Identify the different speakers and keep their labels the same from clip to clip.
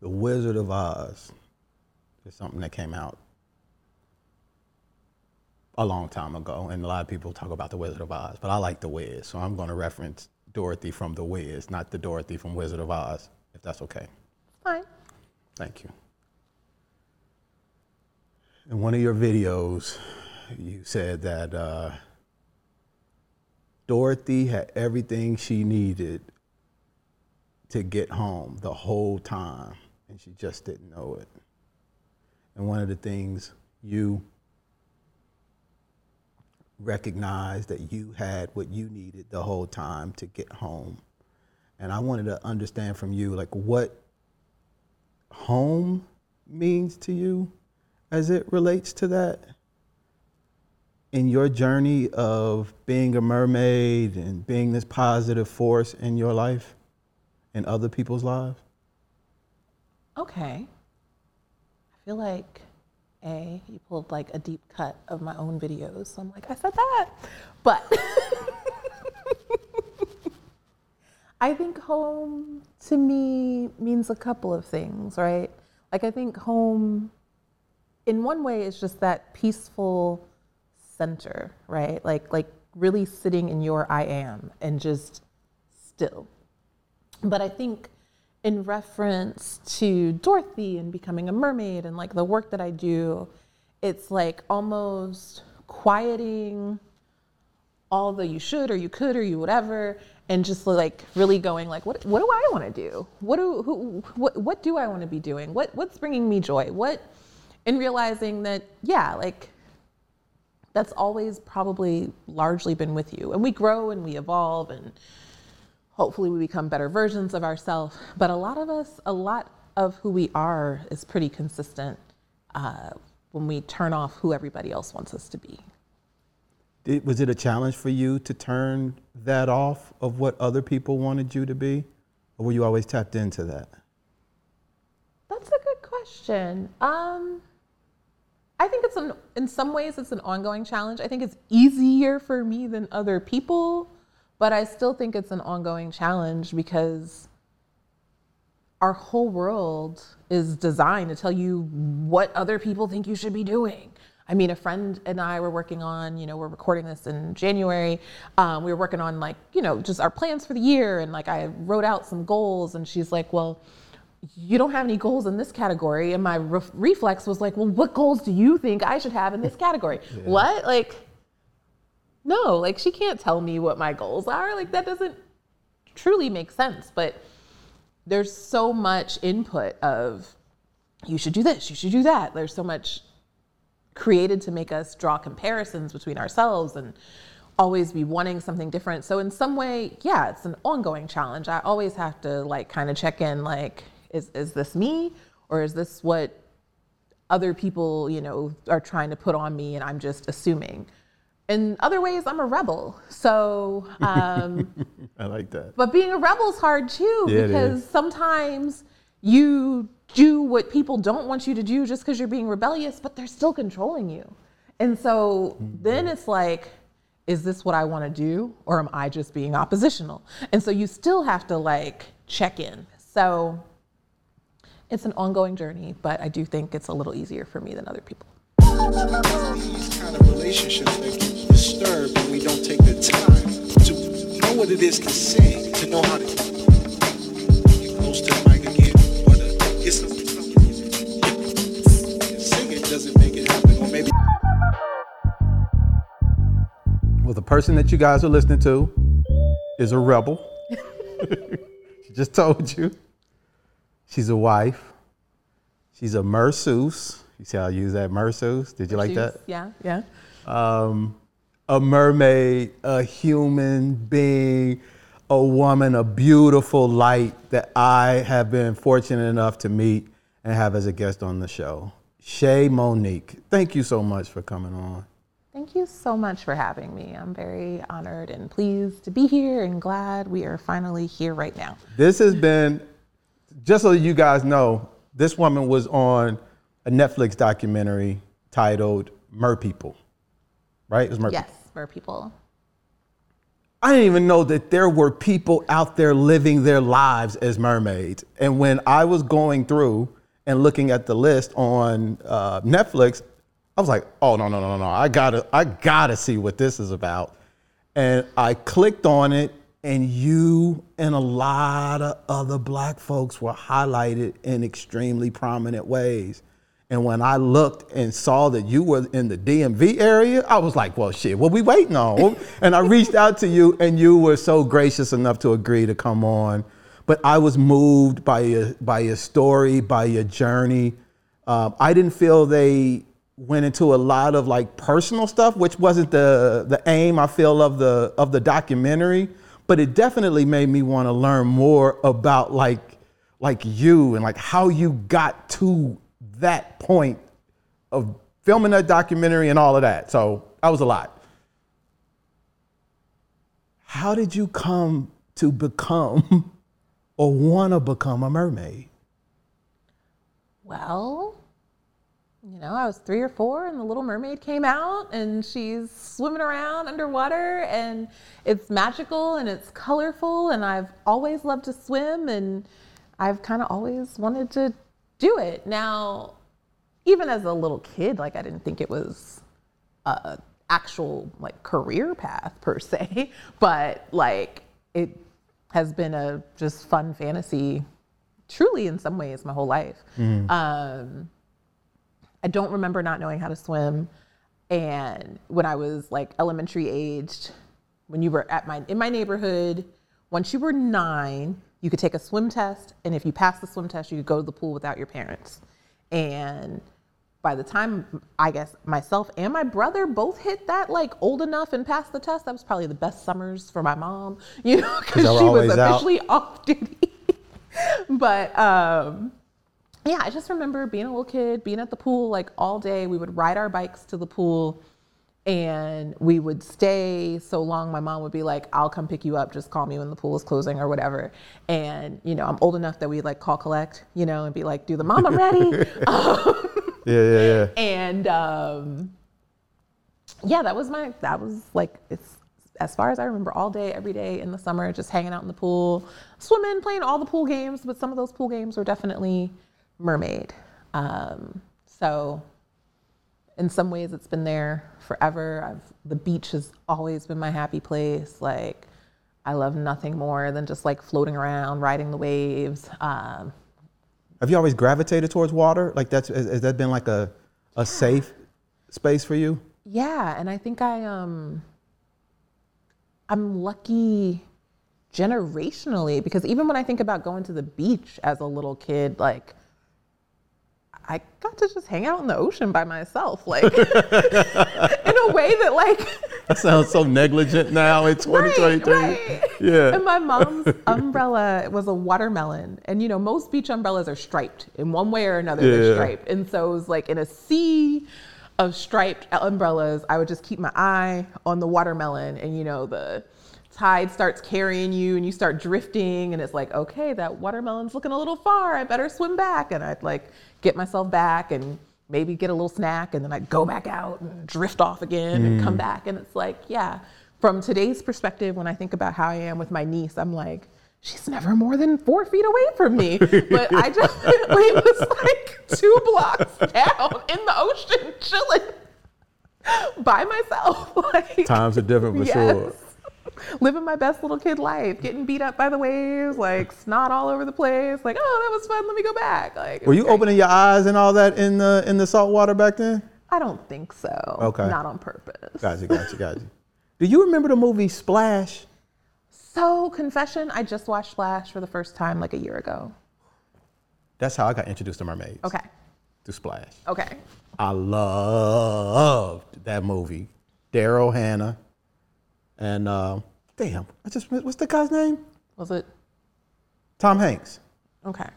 Speaker 1: The Wizard of Oz is something that came out a long time ago, and a lot of people talk about The Wizard of Oz, but I like The Wiz, so I'm going to reference Dorothy from The Wiz, not the Dorothy from Wizard of Oz, if that's okay.
Speaker 2: Fine.
Speaker 1: Thank you. In one of your videos, you said that uh, Dorothy had everything she needed to get home the whole time, and she just didn't know it. And one of the things you recognized that you had what you needed the whole time to get home. And I wanted to understand from you, like, what home means to you as it relates to that in your journey of being a mermaid and being this positive force in your life and other people's lives?
Speaker 2: Okay. I feel like A, you pulled like a deep cut of my own videos. So I'm like, I said that. But I think home to me means a couple of things, right? Like I think home in one way is just that peaceful center, right? Like like really sitting in your I am and just still. But I think in reference to Dorothy and becoming a mermaid and like the work that I do, it's like almost quieting all the you should or you could or you whatever and just like really going like what what do I want to do? What do who what what do I want to be doing? What what's bringing me joy? What and realizing that yeah, like that's always probably largely been with you. And we grow and we evolve and hopefully we become better versions of ourselves. But a lot of us, a lot of who we are is pretty consistent uh, when we turn off who everybody else wants us to be.
Speaker 1: Was it a challenge for you to turn that off of what other people wanted you to be? Or were you always tapped into that?
Speaker 2: That's a good question. Um, I think it's an, in some ways it's an ongoing challenge. I think it's easier for me than other people, but I still think it's an ongoing challenge because our whole world is designed to tell you what other people think you should be doing. I mean, a friend and I were working on, you know, we're recording this in January. Um, we were working on like, you know, just our plans for the year. And like, I wrote out some goals and she's like, well, you don't have any goals in this category. And my re- reflex was like, well, what goals do you think I should have in this category? yeah. What? Like, no, like she can't tell me what my goals are. Like, that doesn't truly make sense. But there's so much input of, you should do this, you should do that. There's so much created to make us draw comparisons between ourselves and always be wanting something different. So in some way, yeah, it's an ongoing challenge. I always have to like kind of check in like is is this me or is this what other people, you know, are trying to put on me and I'm just assuming. In other ways, I'm a rebel. So um,
Speaker 1: I like that.
Speaker 2: But being a rebel is hard too yeah, because sometimes you do what people don't want you to do just because you're being rebellious, but they're still controlling you. And so mm-hmm. then it's like, is this what I want to do or am I just being oppositional? And so you still have to like check in. So it's an ongoing journey, but I do think it's a little easier for me than other people.
Speaker 3: These kind of relationships that get disturbed when we don't take the time to know what it is to sing, to know how to get close to the mic again, but it's singing doesn't make it happen, or maybe.
Speaker 1: Well, the person that you guys are listening to is a rebel. she just told you. She's a wife. She's a masseuse. You see how I use that masseuse? Did you like that?
Speaker 2: Yeah, yeah.
Speaker 1: Um, a mermaid, a human being, a woman, a beautiful light that I have been fortunate enough to meet and have as a guest on the show. Chè Monique, thank you so much for coming on.
Speaker 2: Thank you so much for having me. I'm very honored and pleased to be here and glad we are finally here right now.
Speaker 1: This has been just so you guys know, this woman was on a Netflix documentary titled MerPeople, right? It
Speaker 2: was Mer yes, MerPeople.
Speaker 1: I didn't even know that there were people out there living their lives as mermaids. And when I was going through and looking at the list on uh, Netflix, I was like, "Oh no, no, no, no! I gotta, I gotta see what this is about." And I clicked on it, and you and a lot of other black folks were highlighted in extremely prominent ways. And when I looked and saw that you were in the DMV area, I was like, well, shit, what we waiting on? and I reached out to you, and you were so gracious enough to agree to come on. But I was moved by your, by your story, by your journey. Um, I didn't feel they went into a lot of like personal stuff, which wasn't the, the aim, I feel, of the, of the documentary. But it definitely made me want to learn more about like, like you and like how you got to that point of filming that documentary and all of that. So that was a lot. How did you come to become or want to become a mermaid?
Speaker 2: Well, you know, I was three or four and the little mermaid came out and she's swimming around underwater and it's magical and it's colorful and I've always loved to swim and I've kind of always wanted to do it. Now, even as a little kid, like I didn't think it was a actual like career path per se, but like it has been a just fun fantasy truly in some ways my whole life. Um, I don't remember not knowing how to swim. And when I was like elementary aged, when you were at my in my neighborhood, once you were nine, you could take a swim test, and if you passed the swim test, you could go to the pool without your parents. And by the time I guess myself and my brother both hit that like old enough and passed the test, that was probably the best summers for my mom, you know, because she was
Speaker 1: always out.
Speaker 2: officially off duty. but um, yeah, I just remember being a little kid, being at the pool like all day. We would ride our bikes to the pool and we would stay so long. My mom would be like, I'll come pick you up. Just call me when the pool is closing or whatever. And, you know, I'm old enough that we like call collect, you know, and be like, do the mom, I'm ready. um,
Speaker 1: Yeah, yeah, yeah.
Speaker 2: and um, yeah, that was my, that was like, it's as far as I remember all day, every day in the summer, just hanging out in the pool, swimming, playing all the pool games. But some of those pool games were definitely mermaid. Um, so in some ways, it's been there forever. I've, the beach has always been my happy place. Like, I love nothing more than just like floating around, riding the waves. Um,
Speaker 1: Have you always gravitated towards water? Like that's has, has that been like a a safe space for you?
Speaker 2: Yeah, and I think I um I'm lucky generationally because even when I think about going to the beach as a little kid, like I got to just hang out in the ocean by myself, like in a way that like
Speaker 1: That sounds so negligent now in 2023.
Speaker 2: Right, right.
Speaker 1: Yeah.
Speaker 2: And my mom's umbrella was a watermelon. And you know, most beach umbrellas are striped in one way or another,
Speaker 1: Yeah.
Speaker 2: they're striped. And so it was like in a sea of striped umbrellas, I would just keep my eye on the watermelon and you know, the tide starts carrying you and you start drifting and it's like, okay, that watermelon's looking a little far. I better swim back. And I'd like get myself back and maybe get a little snack and then I'd go back out and drift off again and come mm. back. And it's like, yeah, from today's perspective, when I think about how I am with my niece, I'm like, she's never more than four feet away from me. But I definitely was like two blocks down in the ocean chilling by myself. Like,
Speaker 1: Times are different for sure.
Speaker 2: Living my best little kid life, getting beat up by the waves, like snot all over the place. Like, oh, that was fun. Let me go back. Like,
Speaker 1: Were you
Speaker 2: great.
Speaker 1: opening your eyes and all that in the in the salt water back then?
Speaker 2: I don't think so.
Speaker 1: Okay.
Speaker 2: Not on purpose.
Speaker 1: Gotcha, gotcha, gotcha. Do you remember the movie Splash?
Speaker 2: So, confession, I just watched Splash for the first time like a year ago.
Speaker 1: That's how I got introduced to mermaids.
Speaker 2: Okay.
Speaker 1: To Splash.
Speaker 2: Okay.
Speaker 1: I loved that movie. Daryl Hannah. And uh, damn, I just what's the guy's name?
Speaker 2: Was it?
Speaker 1: Tom Hanks.
Speaker 2: Okay.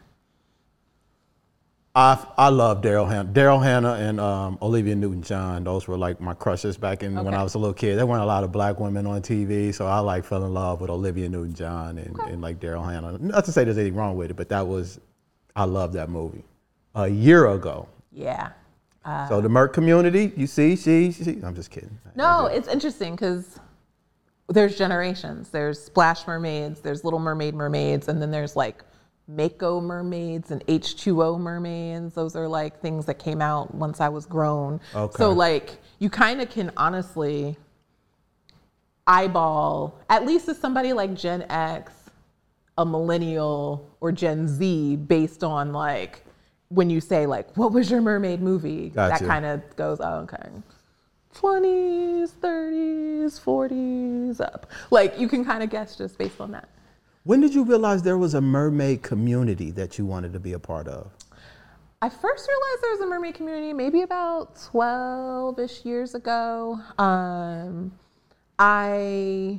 Speaker 1: I I love Daryl Hannah. Daryl Hannah and um, Olivia Newton-John. Those were like my crushes back in when I was a little kid. There weren't a lot of black women on TV, so I like fell in love with Olivia Newton-John and, and like Daryl Hannah. Not to say there's anything wrong with it, but that was I love that movie. A year ago.
Speaker 2: Yeah.
Speaker 1: so the Merc community, you see, she, she I'm just kidding.
Speaker 2: No, it's interesting because there's generations. There's splash mermaids, there's little mermaid mermaids, and then there's like Mako mermaids and H2O mermaids. Those are like things that came out once I was grown.
Speaker 1: Okay.
Speaker 2: So like you kind of can honestly eyeball, at least as somebody like Gen X, a millennial, or Gen Z, based on like when you say like, what was your mermaid movie?
Speaker 1: Gotcha.
Speaker 2: That kind of goes, oh, okay. 20s, 30s, 40s up. Like you can kind of guess just based on that.
Speaker 1: When did you realize there was a mermaid community that you wanted to be a part of?
Speaker 2: I first realized there was a mermaid community maybe about 12 ish years ago. Um, I,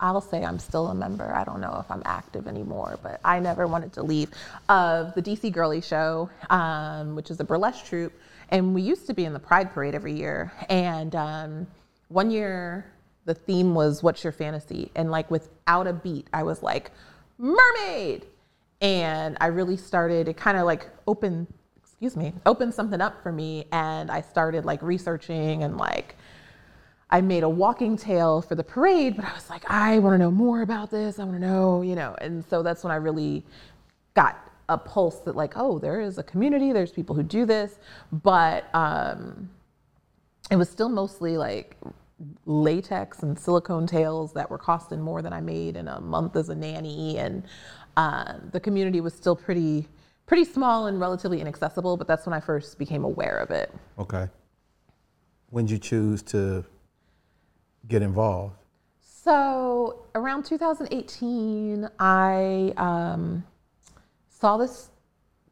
Speaker 2: I'll say I'm still a member. I don't know if I'm active anymore, but I never wanted to leave. Of the DC Girly Show, um, which is a burlesque troupe, and we used to be in the Pride Parade every year. And um, one year, the theme was "What's your fantasy?" And like without a beat, I was like, "Mermaid." and I really started it kind of like opened excuse me opened something up for me and I started like researching and like I made a walking tail for the parade but I was like I want to know more about this I want to know you know and so that's when I really got a pulse that like oh there is a community there's people who do this but um it was still mostly like latex and silicone tails that were costing more than I made in a month as a nanny, and uh, the community was still pretty pretty small and relatively inaccessible. But that's when I first became aware of it.
Speaker 1: Okay. When did you choose to get involved?
Speaker 2: So around 2018, I um, saw this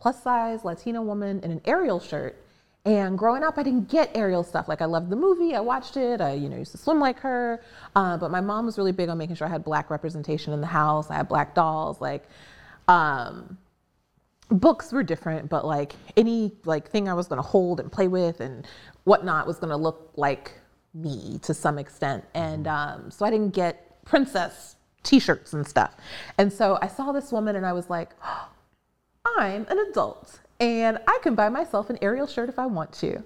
Speaker 2: plus size Latina woman in an Ariel shirt. And growing up, I didn't get Ariel stuff. Like I loved the movie, I watched it. I, you know, used to swim like her. Uh, but my mom was really big on making sure I had black representation in the house. I had black dolls. Like, um, books were different, but like any like thing I was going to hold and play with and whatnot was going to look like me to some extent. And um, so I didn't get princess T-shirts and stuff. And so I saw this woman and I was like, I'm an adult and I can buy myself an Ariel shirt if I want to.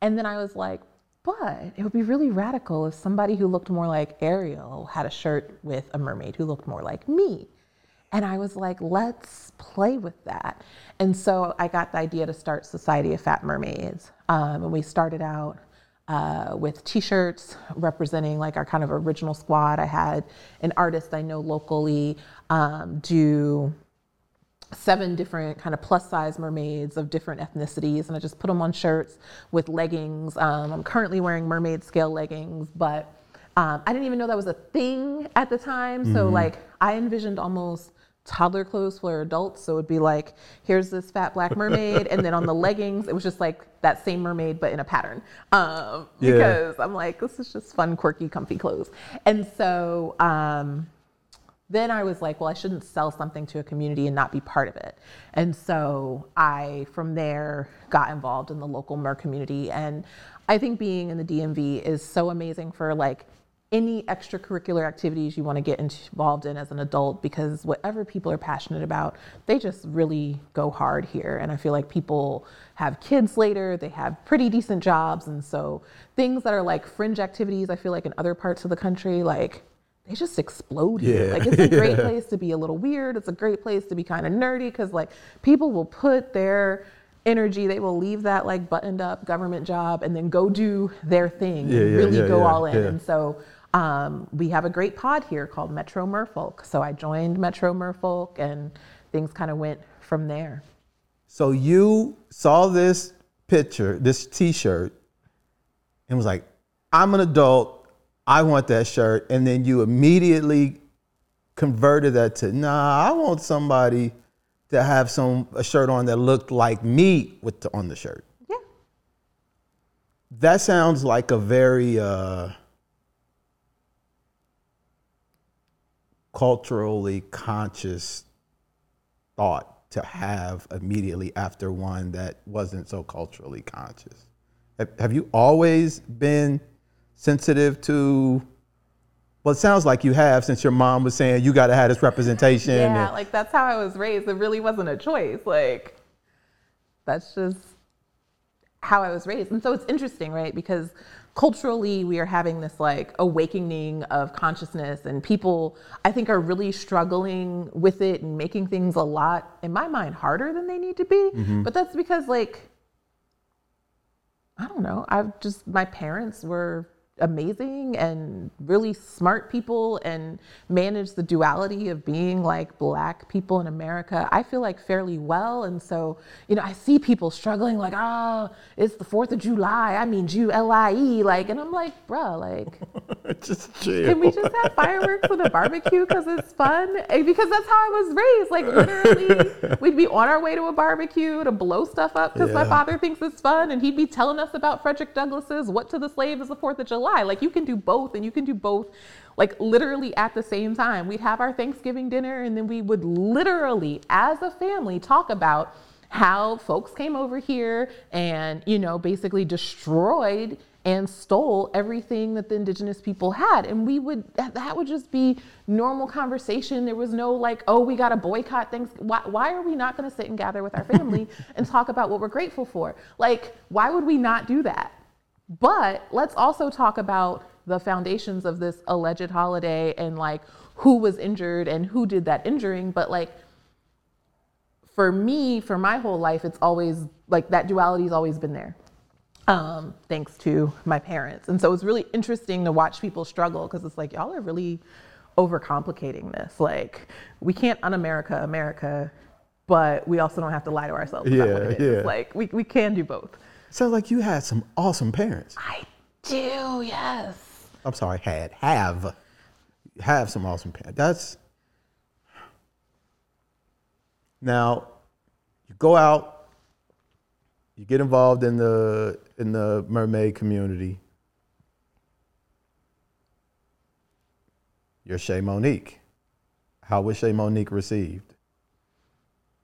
Speaker 2: And then I was like, but it would be really radical if somebody who looked more like Ariel had a shirt with a mermaid who looked more like me. And I was like, let's play with that. And so I got the idea to start Society of Fat Mermaids. Um, and we started out uh, with t-shirts representing like our kind of original squad. I had an artist I know locally um, do seven different kind of plus size mermaids of different ethnicities and I just put them on shirts with leggings. Um, I'm currently wearing mermaid scale leggings, but um, I didn't even know that was a thing at the time. So like I envisioned almost toddler clothes for adults. So it'd be like, here's this fat black mermaid. and then on the leggings, it was just like that same mermaid, but in a pattern. Um,
Speaker 1: Yeah.
Speaker 2: because I'm like, this is just fun, quirky, comfy clothes. And so, um, then I was like, well, I shouldn't sell something to a community and not be part of it. And so I, from there, got involved in the local mer community. And I think being in the DMV is so amazing for like any extracurricular activities you want to get involved in as an adult because whatever people are passionate about, they just really go hard here. And I feel like people have kids later, they have pretty decent jobs. And so things that are like fringe activities, I feel like in other parts of the country, like they just explode here.
Speaker 1: Yeah.
Speaker 2: Like it's a great place to be a little weird. It's a great place to be kind of nerdy because like people will put their energy, they will leave that like buttoned up government job and then go do their thing
Speaker 1: Yeah,
Speaker 2: and
Speaker 1: yeah,
Speaker 2: really
Speaker 1: yeah,
Speaker 2: go
Speaker 1: yeah,
Speaker 2: all in.
Speaker 1: yeah.
Speaker 2: And so um, we have a great pod here called Metro Merfolk. So I joined Metro Merfolk and things kind of went from there.
Speaker 1: So you saw this picture, this T-shirt, and was like, "I'm an adult. I want that shirt." And then you immediately converted that to, "Nah, I want somebody to have some a shirt on that looked like me with the, on the shirt."
Speaker 2: Yeah.
Speaker 1: That sounds like a very uh, culturally conscious thought to have immediately after one that wasn't so culturally conscious. Have, have you always been sensitive to? Well, it sounds like you have, since your mom was saying you got to have this representation.
Speaker 2: Yeah,
Speaker 1: and-
Speaker 2: like that's how I was raised. It really wasn't a choice. Like that's just how I was raised. And so it's interesting, right? Because culturally we are having this like awakening of consciousness and people i think are really struggling with it and making things a lot in my mind harder than they need to be mm-hmm. but that's because like i don't know i've just my parents were amazing and really smart people and manage the duality of being like black people in America, I feel like fairly well. And so, you know, I see people struggling like, oh, it's the 4th of July. I mean, Jew L-I-E. Like, and I'm like, bruh, like,
Speaker 1: just chill.
Speaker 2: can we just have fireworks and a barbecue because it's fun? Eh, because that's how I was raised. Like literally, we'd be on our way to a barbecue to blow stuff up because my father thinks it's fun, and he'd be telling us about Frederick Douglass's "What to the Slave is the Fourth of July." Like you can do both, and you can do both, like literally at the same time. We'd have our Thanksgiving dinner, and then we would literally, as a family, talk about how folks came over here and you know basically destroyed and stole everything that the indigenous people had. And we would that, that would just be normal conversation. There was no like oh we got to boycott things. Why, why are we not going to sit and gather with our family and talk about what we're grateful for? Like why would we not do that but let's also talk about the foundations of this alleged holiday and like who was injured and who did that injuring but like for me, for my whole life, it's always like that duality's always been there. Um, thanks to my parents. And so it's really interesting to watch people struggle because it's like, y'all are really overcomplicating this. Like, we can't un America America, but we also don't have to lie to ourselves about what
Speaker 1: Yeah,
Speaker 2: it is.
Speaker 1: yeah.
Speaker 2: Like, we, we can do both.
Speaker 1: Sounds like you had some awesome parents.
Speaker 2: I do, yes.
Speaker 1: I'm sorry, had have have some awesome parents. That's now you go out, you get involved in the in the mermaid community. You're Chè Monique. How was Chè Monique received?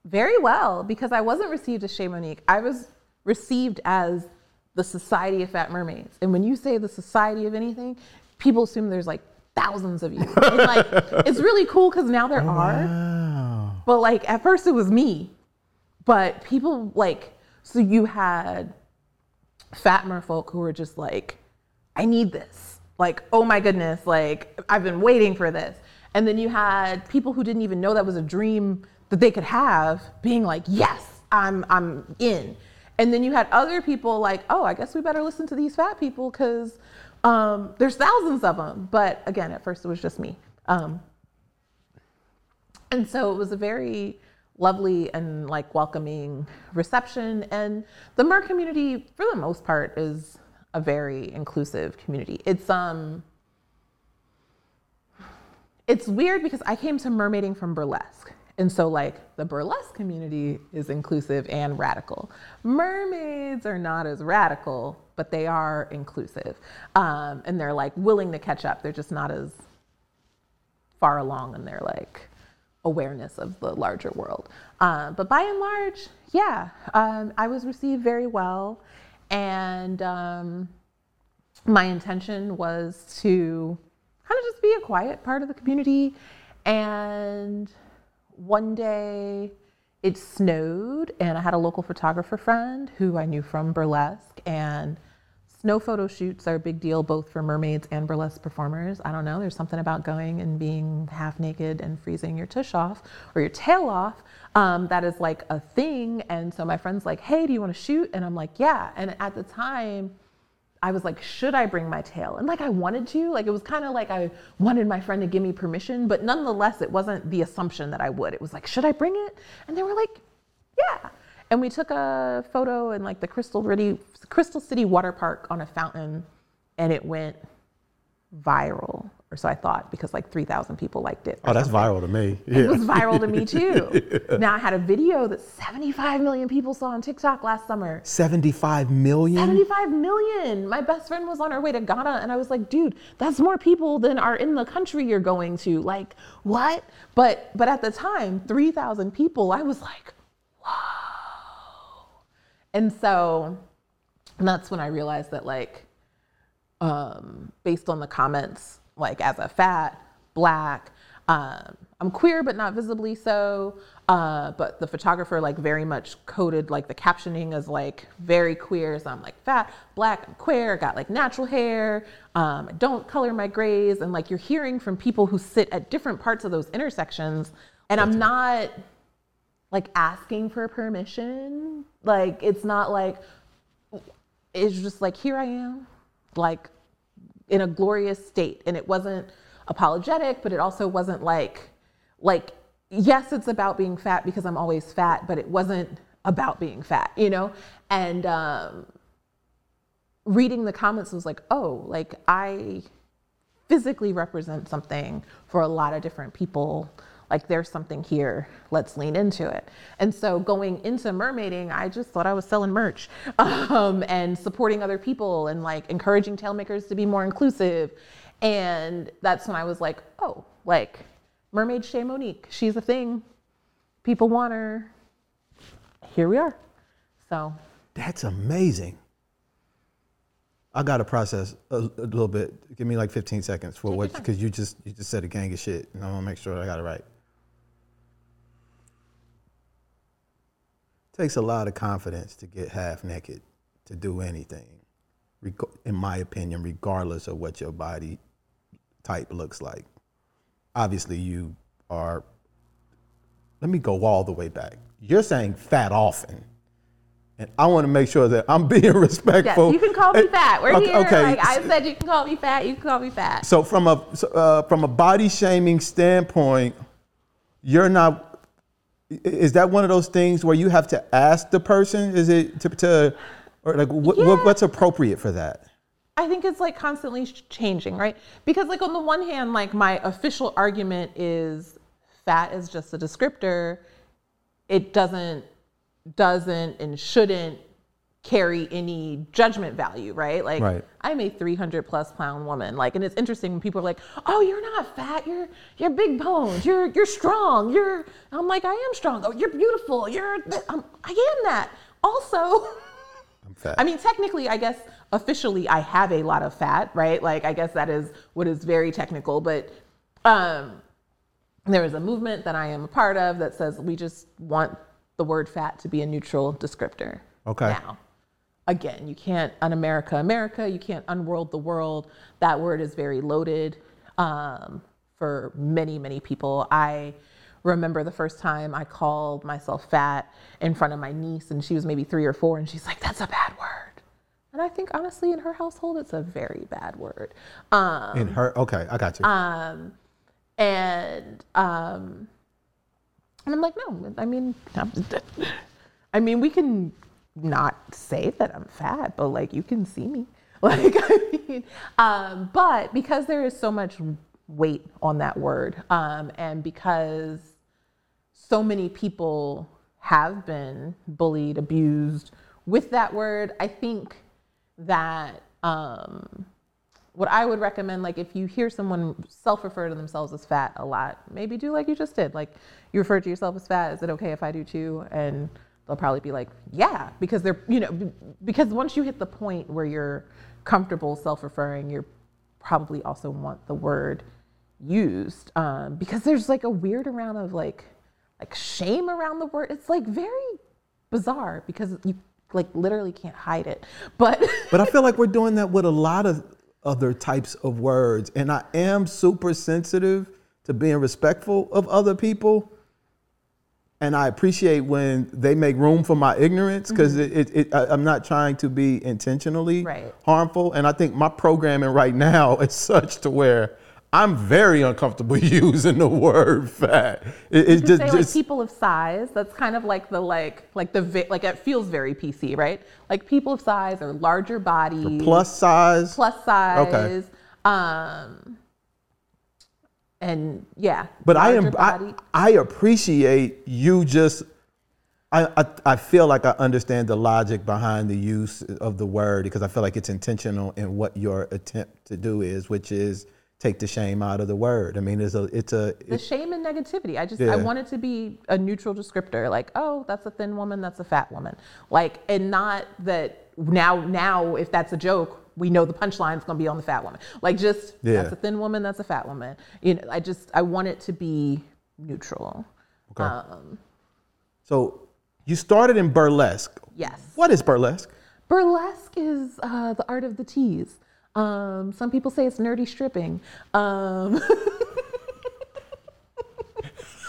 Speaker 2: Very well, because I wasn't received as Chè Monique. I was received as the Society of Fat Mermaids. And when you say the Society of anything, people assume there's like thousands of you. And like, it's really cool because now there oh, are.
Speaker 1: Wow.
Speaker 2: But like, at first it was me. But people like, so you had fat merfolk who were just like, I need this. Like, oh my goodness, like I've been waiting for this. And then you had people who didn't even know that was a dream that they could have being like, yes, I'm I'm in. And then you had other people like, oh, I guess we better listen to these fat people because um, there's thousands of them. But again, at first it was just me. Um, and so it was a very lovely and like welcoming reception. And the Mer community, for the most part, is a very inclusive community. It's um it's weird because I came to mermaiding from burlesque. And so like the burlesque community is inclusive and radical. Mermaids are not as radical, but they are inclusive. Um, and they're like willing to catch up. They're just not as far along in their like awareness of the larger world. Um, but by and large, yeah, um, I was received very well, and um, my intention was to kind of just be a quiet part of the community. And one day it snowed, and I had a local photographer friend who I knew from burlesque, and snow photo shoots are a big deal both for mermaids and burlesque performers. I don't know, there's something about going and being half naked and freezing your tush off or your tail off um, that is like a thing. And so my friend's like, hey, do you want to shoot? And I'm like, yeah. And at the time, I was like, should I bring my tail? And like I wanted to, like it was kind of like I wanted my friend to give me permission, but nonetheless, it wasn't the assumption that I would. It was like, should I bring it? And they were like, yeah. And we took a photo in like the Crystal City, Crystal City Water Park on a fountain, and it went viral. Or so I thought, because like 3,000 people liked it.
Speaker 1: Oh, that's
Speaker 2: something.
Speaker 1: viral to me.
Speaker 2: It was viral to me too. Now I had a video that 75 million people saw on TikTok last summer.
Speaker 1: 75 million?
Speaker 2: 75 million. My best friend was on her way to Ghana, and I was like, dude, that's more people than are in the country you're going to. Like, what? But but at the time, 3,000 people, I was like, whoa. And so and that's when I realized that, like, um, based on the comments, like as a fat, black, um, I'm queer, but not visibly so. Uh, but the photographer like very much coded like the captioning as like very queer. So I'm like fat, black, and queer. Got like natural hair. Um, I don't color my grays, and like you're hearing from people who sit at different parts of those intersections, and I'm not like asking for permission. Like it's not like it's just like here I am, like in a glorious state, and it wasn't apologetic, but it also wasn't like like yes, it's about being fat because I'm always fat, but it wasn't about being fat, you know? And um, reading the comments was like, oh, like I physically represent something for a lot of different people. Like there's something here, let's lean into it. And so going into mermaiding, I just thought I was selling merch um, and supporting other people and like encouraging tailmakers to be more inclusive. And that's when I was like, oh, like Mermaid Chè Monique. She's a thing. People want her. Here we are. So
Speaker 1: That's amazing. I got to process a, a little bit. Give me like 15 seconds for what because you just you just said a gang of shit, and I want to make sure I got it right. Takes a lot of confidence to get half naked to do anything, in my opinion, regardless of what your body type looks like. Obviously, you are. Let me go all the way back. You're saying fat often. And I want to make sure that I'm being
Speaker 2: yes,
Speaker 1: respectful.
Speaker 2: you can call me fat. We're
Speaker 1: okay,
Speaker 2: here.
Speaker 1: okay.
Speaker 2: Like I said, you can call me fat. You can call me fat.
Speaker 1: So from a so, uh, from a body shaming standpoint, you're not. Is that one of those things where you have to ask the person? Is it to, to or like what,
Speaker 2: Yeah.
Speaker 1: what, what's appropriate for that?
Speaker 2: I think it's like constantly changing, right? Because like on the one hand, like my official argument is fat is just a descriptor. It doesn't doesn't and shouldn't carry any judgment value, right? Like
Speaker 1: Right.
Speaker 2: I'm a 300 plus pound woman. Like, and it's interesting when people are like, "Oh, you're not fat. You're you're big boned. You're you're strong. You're." I'm like, "I am strong. Oh, you're beautiful. You're. th- I'm, I am that." Also,
Speaker 1: I'm fat.
Speaker 2: I mean, technically, I guess officially, I have a lot of fat, right? Like, I guess that is what is very technical. But um, there is a movement that I am a part of that says we just want the word fat to be a neutral descriptor.
Speaker 1: Okay.
Speaker 2: Now, again, you can't un-America America. You can't unworld the world. That word is very loaded um, for many, many people. I remember the first time I called myself fat in front of my niece, and she was maybe three or four, and she's like, "That's a bad word." And I think honestly, in her household, it's a very bad word. Um,
Speaker 1: In her, okay, I got you.
Speaker 2: um, and um, and I'm like, no, I mean, I mean, we can not say that I'm fat, but like you can see me. Like, I mean, um, but because there is so much weight on that word, um, and because so many people have been bullied, abused with that word, I think that um, what I would recommend, like if you hear someone self-refer to themselves as fat a lot, maybe do like you just did. Like you refer to yourself as fat. Is it okay if I do too? And they'll probably be like, yeah, because they're, you know, because once you hit the point where you're comfortable self-referring, you're probably also want the word used um, because there's like a weird amount of like like shame around the word. It's like very bizarre because you like literally can't hide it. But
Speaker 1: But I feel like we're doing that with a lot of other types of words. And I am super sensitive to being respectful of other people. And I appreciate when they make room for my ignorance because it, it, it, I- I'm not trying to be intentionally
Speaker 2: Right.
Speaker 1: harmful. And I think my programming right now is such to where I'm very uncomfortable using the word fat. It, it's just,
Speaker 2: say like people of size, that's kind of like the like like the like it feels very PC, right? Like people of size or larger body,
Speaker 1: plus size.
Speaker 2: plus size, Okay. um, and yeah.
Speaker 1: But I am I. I appreciate you just I, I I feel like I understand the logic behind the use of the word because I feel like it's intentional in what your attempt to do is, which is take the shame out of the word. I mean, it's a it's a
Speaker 2: the shame and negativity. I just
Speaker 1: Yeah.
Speaker 2: I want it to be a neutral descriptor, like oh that's a thin woman, that's a fat woman, like and not that now now if that's a joke we know the punchline's gonna be on the fat woman. Like just
Speaker 1: Yeah.
Speaker 2: that's a thin woman, that's a fat woman. You know, I just I want it to be neutral.
Speaker 1: Okay.
Speaker 2: Um,
Speaker 1: So you started in burlesque.
Speaker 2: yes.
Speaker 1: What is burlesque?
Speaker 2: Burlesque is uh, the art of the tease. Um, some people say it's nerdy stripping. Um,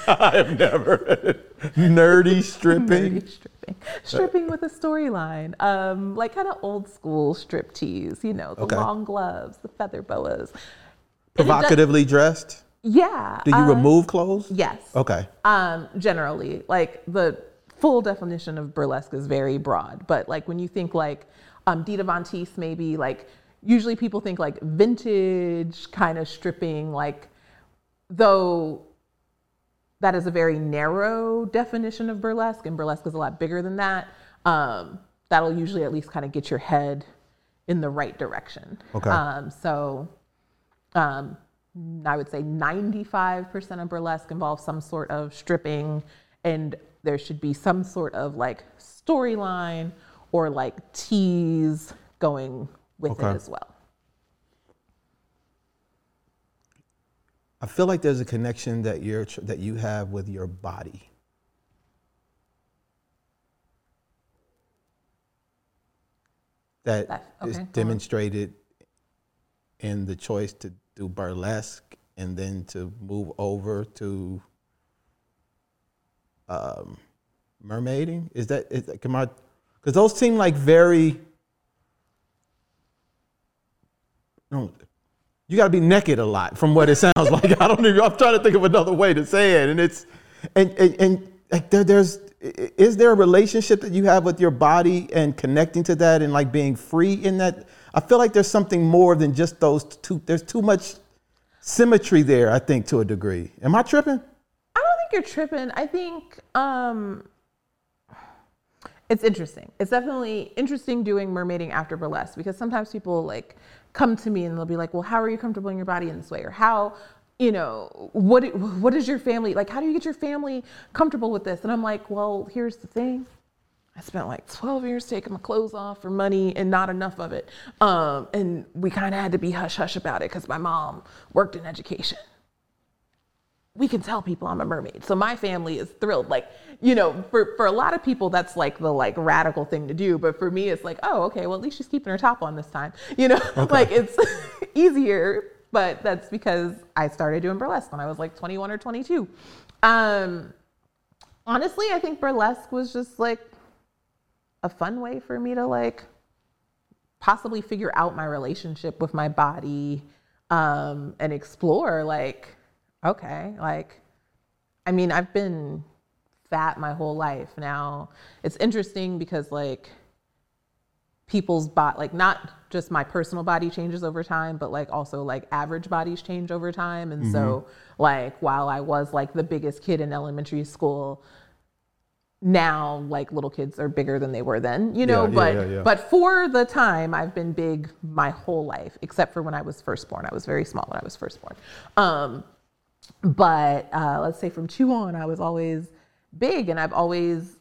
Speaker 1: I have never nerdy stripping.
Speaker 2: nerdy stripping. Stripping with a storyline. Um, like kind of old school strip tease, you know, the
Speaker 1: Okay.
Speaker 2: long gloves, the feather boas. It does-
Speaker 1: Provocatively dressed.
Speaker 2: yeah.
Speaker 1: Do you
Speaker 2: uh,
Speaker 1: remove clothes?
Speaker 2: Yes.
Speaker 1: Okay.
Speaker 2: Um, generally, like the full definition of burlesque is very broad, but like when you think like um, Dita Von Teese, maybe like usually people think like vintage kind of stripping, like though that is a very narrow definition of burlesque, and burlesque is a lot bigger than that. Um, that'll usually at least kind of get your head in the right direction.
Speaker 1: Okay.
Speaker 2: Um, so um, I would say 95% of burlesque involves some sort of stripping, and there should be some sort of like storyline or like tease going with
Speaker 1: Okay.
Speaker 2: it as well.
Speaker 1: I feel like there's a connection that you're that you have with your body. That
Speaker 2: That-
Speaker 1: is
Speaker 2: okay, go on.
Speaker 1: demonstrated in the choice to do burlesque and then to move over to um, mermaiding. Is that is that, come on? Because those seem like very. No, you got to be naked a lot from what it sounds like. I don't even, I'm trying to think of another way to say it. And it's, and, and, and like there, there's, is there a relationship that you have with your body and connecting to that and like being free in that? I feel like there's something more than just those two. There's too much symmetry there, I think, to a degree. Am I tripping?
Speaker 2: I don't think you're tripping. I think um, it's interesting. It's definitely interesting doing mermaiding after burlesque because sometimes people like come to me and they'll be like, "Well, how are you comfortable in your body in this way?" Or how, you know, what what is your family like? How do you get your family comfortable with this? And I'm like, "Well, here's the thing." I spent like 12 years taking my clothes off for money and not enough of it. Um, and we kind of had to be hush hush about it because my mom worked in education we can tell people I'm a mermaid. So my family is thrilled. Like, you know, for, for a lot of people, that's like the like radical thing to do. But for me, it's like, oh, okay, well, at least she's keeping her top on this time. You know, like it's easier. But that's because I started doing burlesque when I was like 21 or 22. Um, honestly, I think burlesque was just like a fun way for me to like possibly figure out my relationship with my body um, and explore like okay like i mean i've been fat my whole life now. It's interesting because like people's body like not just my personal body changes over time but like also like average bodies change over time. And so like while i was like the biggest kid in elementary school now like little kids are bigger than they were then you know?
Speaker 1: Yeah,
Speaker 2: but
Speaker 1: yeah, yeah.
Speaker 2: but for the time i've been big my whole life except for when i was first born. I was very small when i was first born. Um but uh, let's say from two on i was always big and i've always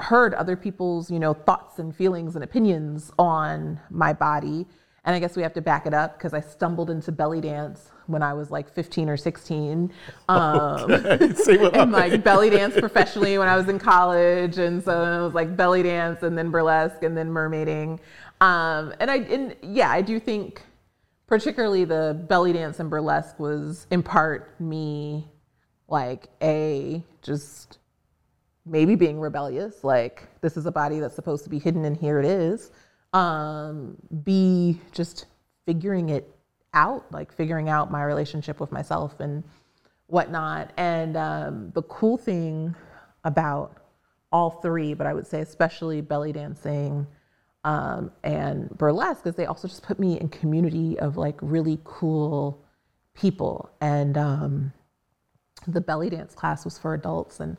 Speaker 2: heard other people's you know thoughts and feelings and opinions on my body. And i guess we have to back it up because i stumbled into belly dance when i was like 15 or 16 um,
Speaker 1: what
Speaker 2: and like belly dance professionally when I was in college, and so it was like belly dance, and then burlesque, and then mermaiding. Um, and I, and yeah, I do think, particularly the belly dance and burlesque was in part me, like a just maybe being rebellious, like this is a body that's supposed to be hidden, and here it is. Um, B just figuring it out, like figuring out my relationship with myself and whatnot. And um, the cool thing about all three, but I would say especially belly dancing um, and burlesque, is they also just put me in community of like really cool people. And um, the belly dance class was for adults. And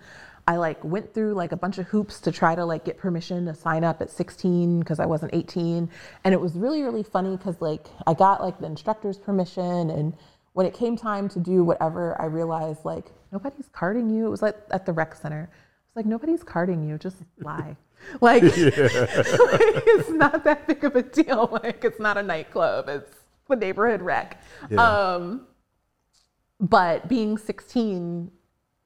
Speaker 2: I like went through like a bunch of hoops to try to like get permission to sign up at 16 because I wasn't 18 and it was really really funny because like I got like the instructor's permission. And when it came time to do whatever I realized like nobody's carding you. It was like at the rec center. It's like nobody's carding you. Just lie like, like, it's not that big of a deal like it's not a nightclub it's the neighborhood rec
Speaker 1: Yeah.
Speaker 2: um but being 16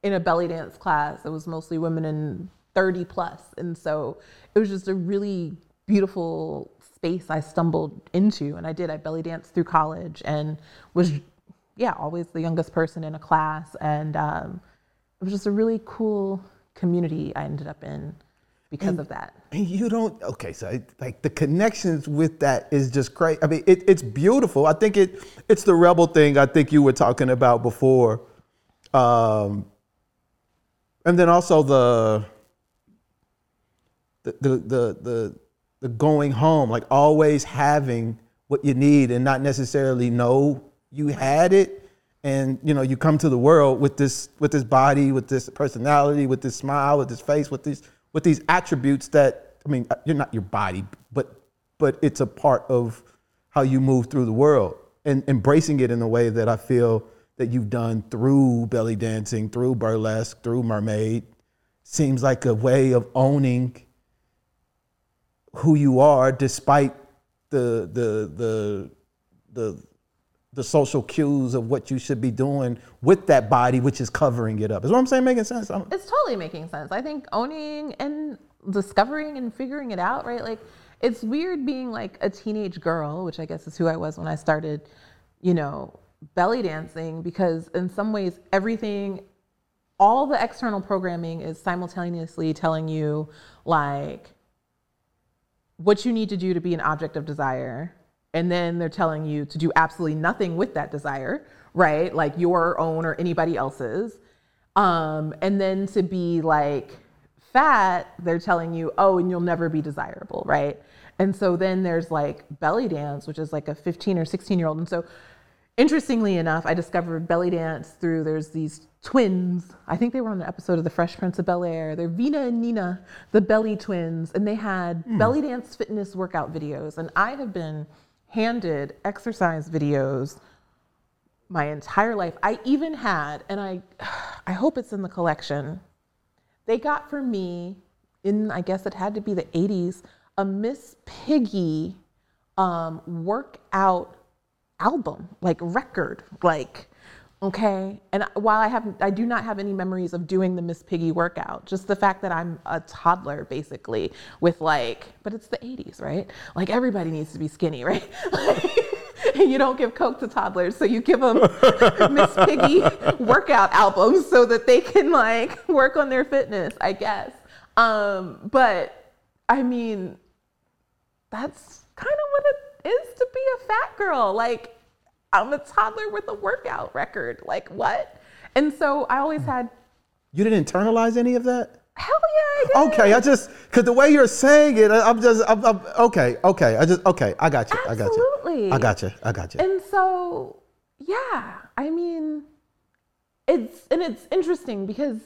Speaker 2: in a belly dance class. It was mostly women in 30 plus. And so it was just a really beautiful space I stumbled into. And I did, I belly danced through college and was, yeah, always the youngest person in a class. And um, it was just a really cool community I ended up in because of that.
Speaker 1: And you don't okay, so like the connections with that is just crazy. I mean, it, it's beautiful. I think it it's the rebel thing. I think you were talking about before, um, and then also the the the the the, the going home, like always having what you need and not necessarily know you had it. And you know, you come to the world with this with this body, with this personality, with this smile, with this face, with these with these attributes that I mean, uh, you're not your body, but but it's a part of how you move through the world and embracing it in a way that I feel that you've done through belly dancing, through burlesque, through mermaid. Seems like a way of owning who you are despite the the the the the social cues of what you should be doing with that body, which is covering it up. Is what I'm saying making sense? I'm,
Speaker 2: It's totally making sense. I think owning and discovering and figuring it out, right? Like it's weird being like a teenage girl, which I guess is who I was when I started, you know, belly dancing because in some ways everything all the external programming is simultaneously telling you like what you need to do to be an object of desire and then they're telling you to do absolutely nothing with that desire right? Like your own or anybody else's. Um, and then to be like fat they're telling you oh and you'll never be desirable right? And so then there's like belly dance which is like a 15 or 16 year old and so interestingly enough i discovered belly dance through there's these twins. I think they were on an episode of the fresh prince of bel air. They're Veena and Neena the belly twins. And they had belly dance fitness workout videos. And i have been handed exercise videos my entire life. I even had, and I, I hope it's in the collection. They got for me in, I guess it had to be the 80s, a Miss Piggy um, workout album, like record, like okay. And while I have, I do not have any memories of doing the Miss Piggy workout. Just the fact that I'm a toddler, basically, with like, but it's the 80s, right? Like everybody needs to be skinny, right? and you don't give Coke to toddlers, so you give them Miss Piggy workout albums so that they can like work on their fitness, I guess. Um, but I mean, that's kind of what it is to be a fat girl. Like, I'm a toddler with a workout record. Like, what? And so I always had,
Speaker 1: you didn't internalize any of that?
Speaker 2: hell yeah, I did.
Speaker 1: Okay, I just because the way you're saying it, I'm just I'm, I'm, okay. Okay, I just okay. I got you. I got you.
Speaker 2: Absolutely.
Speaker 1: I got you. I got you.
Speaker 2: And so, yeah, I mean, it's and it's interesting because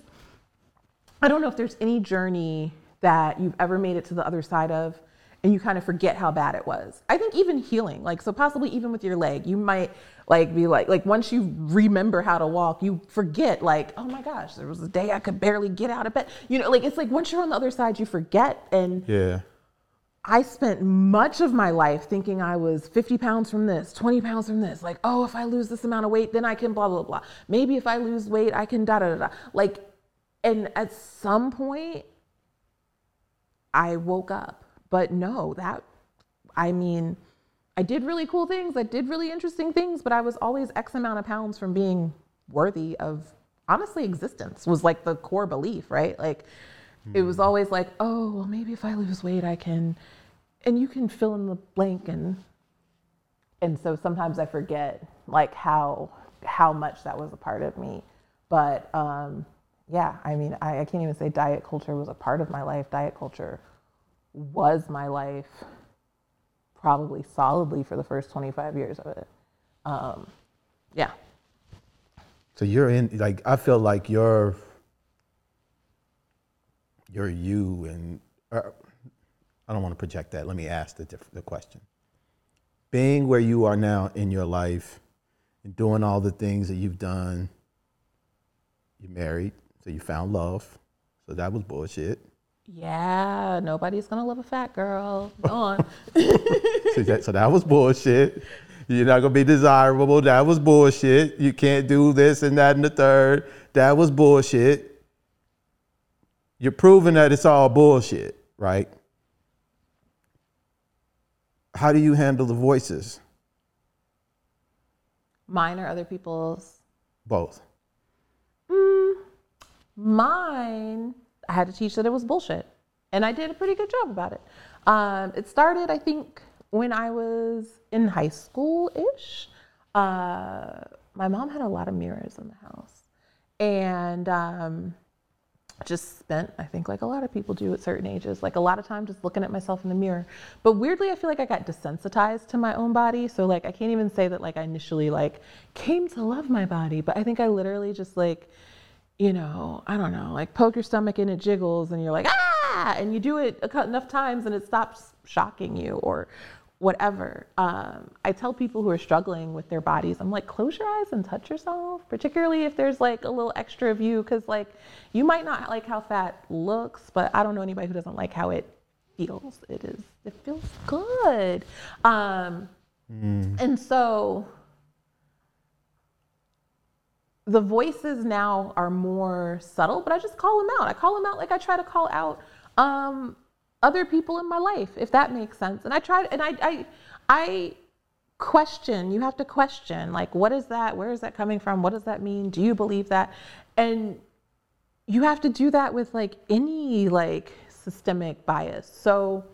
Speaker 2: I don't know if there's any journey that you've ever made it to the other side of and you kind of forget how bad it was. I think even healing, like so possibly even with your leg, you might like be like like once you remember how to walk, you forget like, oh my gosh, there was a day I could barely get out of bed. You know, like it's like once you're on the other side, you forget and
Speaker 1: yeah.
Speaker 2: I spent much of my life thinking I was 50 pounds from this, 20 pounds from this. Like, oh, if I lose this amount of weight, then I can blah, blah, blah. Maybe if I lose weight, I can da, da, da, da. Like, and at some point, I woke up. But no, that, I mean, I did really cool things. I did really interesting things, but I was always X amount of pounds from being worthy of honestly existence, was like the core belief, right? Like, it was always like, oh, well, maybe if I lose weight, I can, and you can fill in the blank and and so sometimes I forget like how how much that was a part of me. But um, yeah, I mean, I, I can't even say diet culture was a part of my life. Diet culture was my life probably solidly for the first 25 years of it. Um, yeah.
Speaker 1: So you're in like I feel like you're you're you and uh, I don't want to project that. Let me ask the diff- the question. Being where you are now in your life and doing all the things that you've done. You're married, so you found love. So that was bullshit.
Speaker 2: Yeah, nobody's gonna love a fat girl. Go on.
Speaker 1: so, that, so that was bullshit. You're not gonna be desirable. That was bullshit. You can't do this and that and the third. That was bullshit. You're proving that it's all bullshit, right? How do you handle the voices?
Speaker 2: Mine or other people's?
Speaker 1: Both.
Speaker 2: Mm, mine, I had to teach that it was bullshit. And I did a pretty good job about it. Um, it started, I think, when I was in high school ish. Uh, my mom had a lot of mirrors in the house. And um, just spent, I think, like a lot of people do at certain ages, like a lot of time just looking at myself in the mirror. But weirdly, I feel like I got desensitized to my own body. So, like, I can't even say that, like, I initially, like, came to love my body, but I think I literally just, like, you know, I don't know, like poke your stomach and it jiggles and you're like, ah, and you do it enough times and it stops shocking you or whatever. Um, I tell people who are struggling with their bodies, I'm like, close your eyes and touch yourself, particularly if there's like a little extra of you, because like you might not like how fat looks, but I don't know anybody who doesn't like how it feels. It is, it feels good. Um, And so the voices now are more subtle, but I just call them out. I call them out like I try to call out um, other people in my life, if that makes sense. And I try, and I, I, I question. You have to question, like, what is that? Where is that coming from? What does that mean? Do you believe that? And you have to do that with like any like systemic bias. So,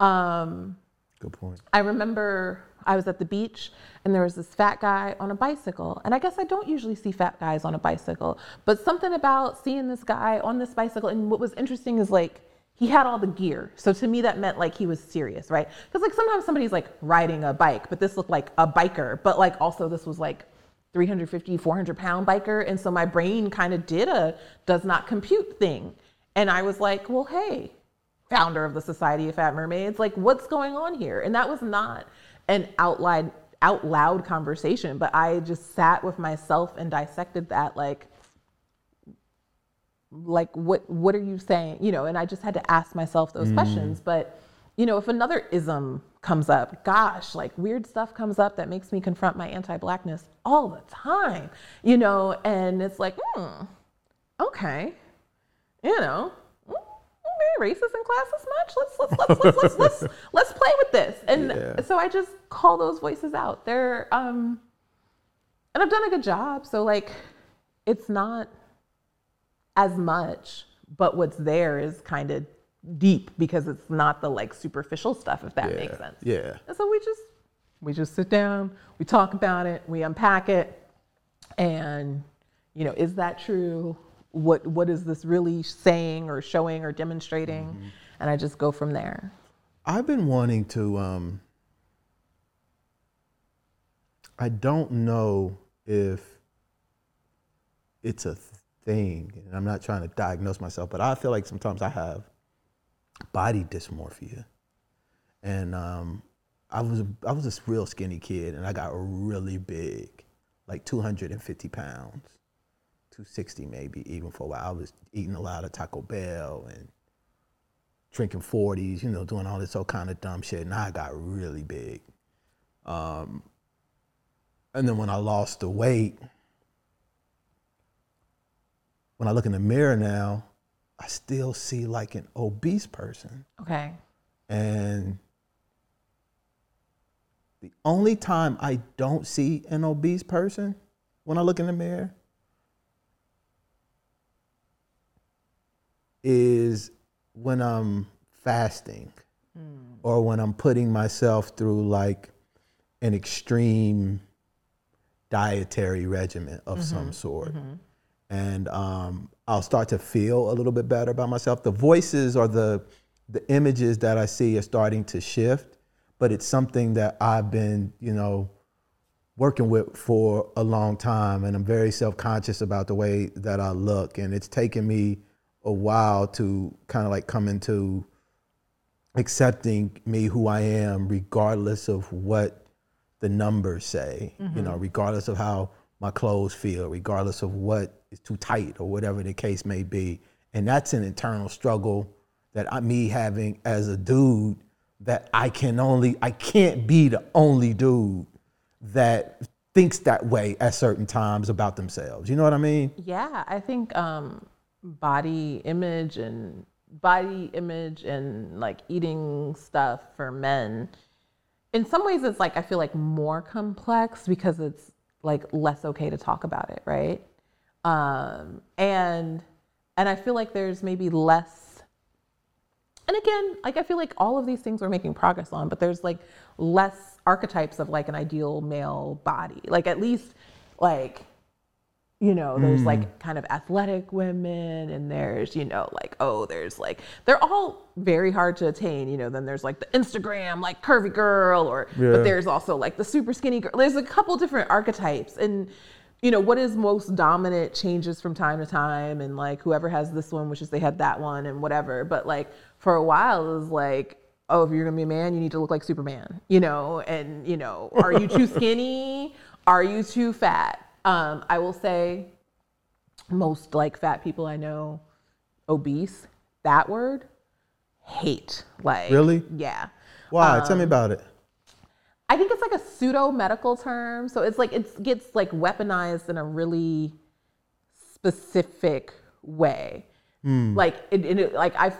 Speaker 2: um,
Speaker 1: Good point.
Speaker 2: I remember I was at the beach and there was this fat guy on a bicycle. And I guess I don't usually see fat guys on a bicycle, but something about seeing this guy on this bicycle. And what was interesting is like, he had all the gear. So to me, that meant like he was serious, right? Because like sometimes somebody's like riding a bike, but this looked like a biker. But like also, this was like 350, 400 pound biker. And so my brain kind of did a does not compute thing. And I was like, well, hey, founder of the Society of Fat Mermaids. Like, what's going on here? And that was not an out loud, out loud conversation, but I just sat with myself and dissected that. Like, like what what are you saying? You know, and I just had to ask myself those questions. But you know, if another ism comes up, gosh, like weird stuff comes up that makes me confront my anti-blackness all the time. You know, and it's like, hmm, okay, you know, racist in class as much. Let's let's let's let's let's let's, let's play with this. And
Speaker 1: Yeah.
Speaker 2: so I just call those voices out. They're um, and I've done a good job. So like, it's not as much, but what's there is kind of deep because it's not the like superficial stuff. If that
Speaker 1: Yeah.
Speaker 2: makes sense.
Speaker 1: Yeah.
Speaker 2: And so we just we just sit down, we talk about it, we unpack it, and you know, is that true? What what is this really saying or showing or demonstrating? And I just go from there.
Speaker 1: I've been wanting to. Um, I don't know if it's a thing, and I'm not trying to diagnose myself, but I feel like sometimes I have body dysmorphia, and um, I was I was this real skinny kid, and I got really big, like 250 pounds, 260 maybe even for a while. I was eating a lot of Taco Bell and drinking 40s, you know, doing all this all kind of dumb shit. And I got really big. Um, and then when I lost the weight, when I look in the mirror now, I still see like an obese person.
Speaker 2: Okay.
Speaker 1: And the only time I don't see an obese person when I look in the mirror is when I'm fasting or when I'm putting myself through like an extreme dietary regimen of some sort. And um, I'll start to feel a little bit better about myself. The voices or the the images that I see are starting to shift, but it's something that I've been, you know, working with for a long time and I'm very self-conscious about the way that I look and it's taken me a while to kind of like come into accepting me who I am regardless of what the numbers say, you know, regardless of how my clothes feel, regardless of what is too tight or whatever the case may be. And that's an internal struggle that I me having as a dude that I can only I can't be the only dude that thinks that way at certain times about themselves. You know what I mean?
Speaker 2: Yeah, I think um, body image and body image and like eating stuff for men. In some ways, it's like I feel like more complex because it's like less okay to talk about it, right? Um, and and I feel like there's maybe less. And again, like I feel like all of these things we're making progress on, but there's like less archetypes of like an ideal male body. Like at least like you know there's like mm. kind of athletic women and there's you know like oh there's like they're all very hard to attain you know then there's like the instagram like curvy girl or
Speaker 1: Yeah.
Speaker 2: but there's also like the super skinny girl there's a couple different archetypes and you know what is most dominant changes from time to time and like whoever has this one wishes they had that one and whatever but like for a while it was like oh if you're gonna be a man you need to look like superman you know and you know are you too skinny? Are you too fat um, i will say most like fat people i know obese that word hate like
Speaker 1: Really?
Speaker 2: yeah
Speaker 1: Why? Tell me
Speaker 2: Um,
Speaker 1: about it.
Speaker 2: I think it's like a pseudo medical term. So it's like it gets like weaponized in a really specific way. Like it, it like I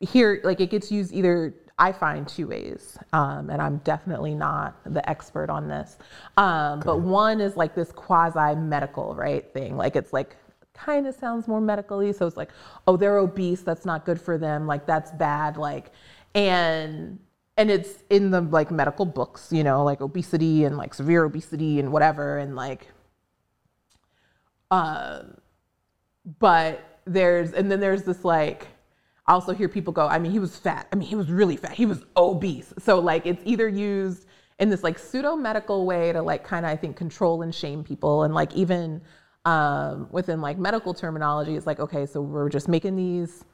Speaker 2: hear like it gets used either I find two ways, um, and I'm definitely not the expert on this. Um, But one is like this quasi medical right thing. Like it's like kind of sounds more medically. So it's like, oh, they're obese. That's not good for them. Like that's bad. Like and and it's in the like medical books, you know, like obesity and like severe obesity and whatever, and like, um, but there's and then there's this like, Also hear people go, I mean, he was fat. I mean, he was really fat. He was obese. So like, it's either used in this like pseudo medical way to like kind of I think control and shame people, and like even um, within like medical terminology, it's like okay, so we're just making these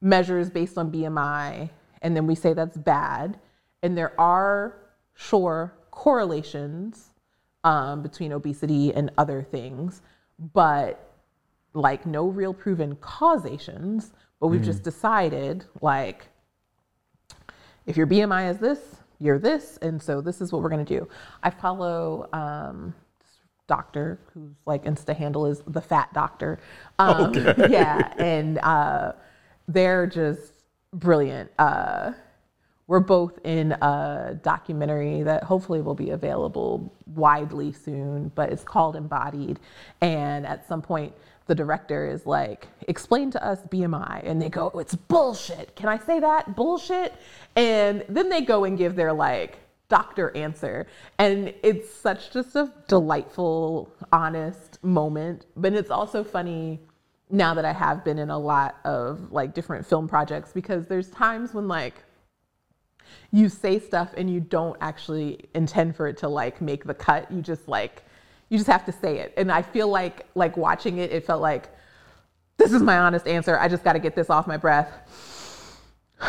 Speaker 2: measures based on BMI, and then we say that's bad. And there are, sure, correlations um, between obesity and other things, but like no real proven causations. But we've just decided, like, if your BMI is this, you're this, and so this is what we're gonna do. I follow um, doctor whose like Insta handle is the Fat Doctor. Um, Yeah, and uh, they're just brilliant. Uh, we're both in a documentary that hopefully will be available widely soon, but it's called Embodied. And at some point, the director is like, explain to us BMI. And they go, oh, it's bullshit. Can I say that? Bullshit. And then they go and give their like doctor answer. And it's such just a delightful, honest moment. But it's also funny now that I have been in a lot of like different film projects because there's times when like, you say stuff and you don't actually intend for it to like make the cut you just like you just have to say it. And i feel like like watching it it felt like this is my honest answer. I just got to get this off my breath.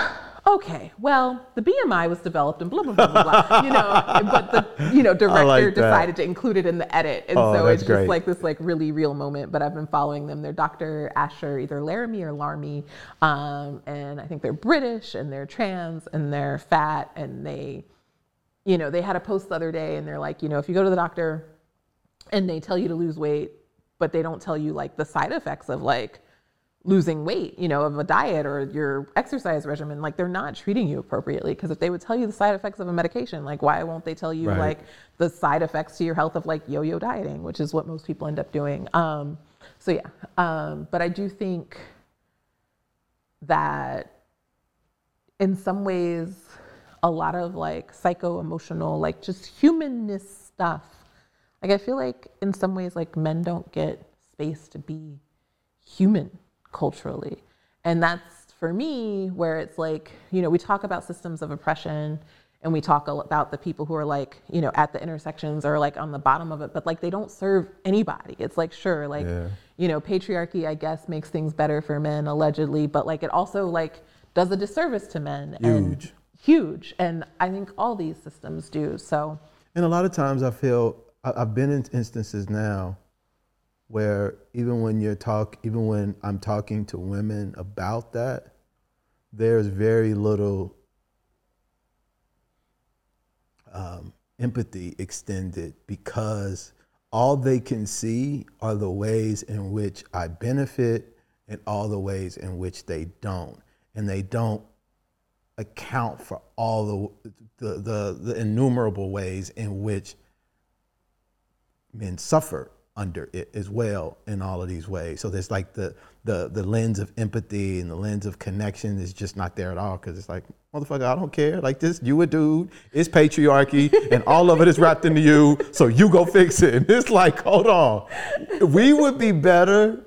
Speaker 2: Okay well the bmi was developed and blah blah blah blah blah you know but the you know director
Speaker 1: like
Speaker 2: decided to include it in the edit. And
Speaker 1: Oh,
Speaker 2: so it's
Speaker 1: great.
Speaker 2: just like this like really real moment but i've been following them. They're dr asher either laramie or larmy. Um, and i think they're british and they're trans and they're fat and they you know they had a post the other day and they're like you know if you go to the doctor and they tell you to lose weight but they don't tell you like the side effects of like losing weight, you know, of a diet or your exercise regimen, like they're not treating you appropriately. Because if they would tell you the side effects of a medication, like why won't they tell you
Speaker 1: Right.
Speaker 2: like the side effects to your health of like yo-yo dieting, which is what most people end up doing. Um, so yeah, um, but I do think that in some ways, a lot of like psycho emotional, like just humanness stuff. Like I feel like in some ways, like men don't get space to be human culturally. And that's for me where it's like, you know, we talk about systems of oppression and we talk about the people who are like, you know, at the intersections or like on the bottom of it, but like they don't serve anybody. It's like, sure, like,
Speaker 1: Yeah.
Speaker 2: you know, patriarchy, I guess, makes things better for men allegedly, but like it also like does a disservice to men. And
Speaker 1: Huge.
Speaker 2: huge. And I think all these systems do. So,
Speaker 1: And a lot of times I feel I've been in instances now where even when you're talk, even when I'm talking to women about that, there's very little um, empathy extended because all they can see are the ways in which I benefit and all the ways in which they don't. And they don't account for all the, the, the, the innumerable ways in which men suffer under it as well in all of these ways. So there's like the the the lens of empathy and the lens of connection is just not there at all because it's like motherfucker, I don't care. Like this, you a dude. It's patriarchy, and all of it is wrapped into you. So you go fix it. And it's like, hold on, we would be better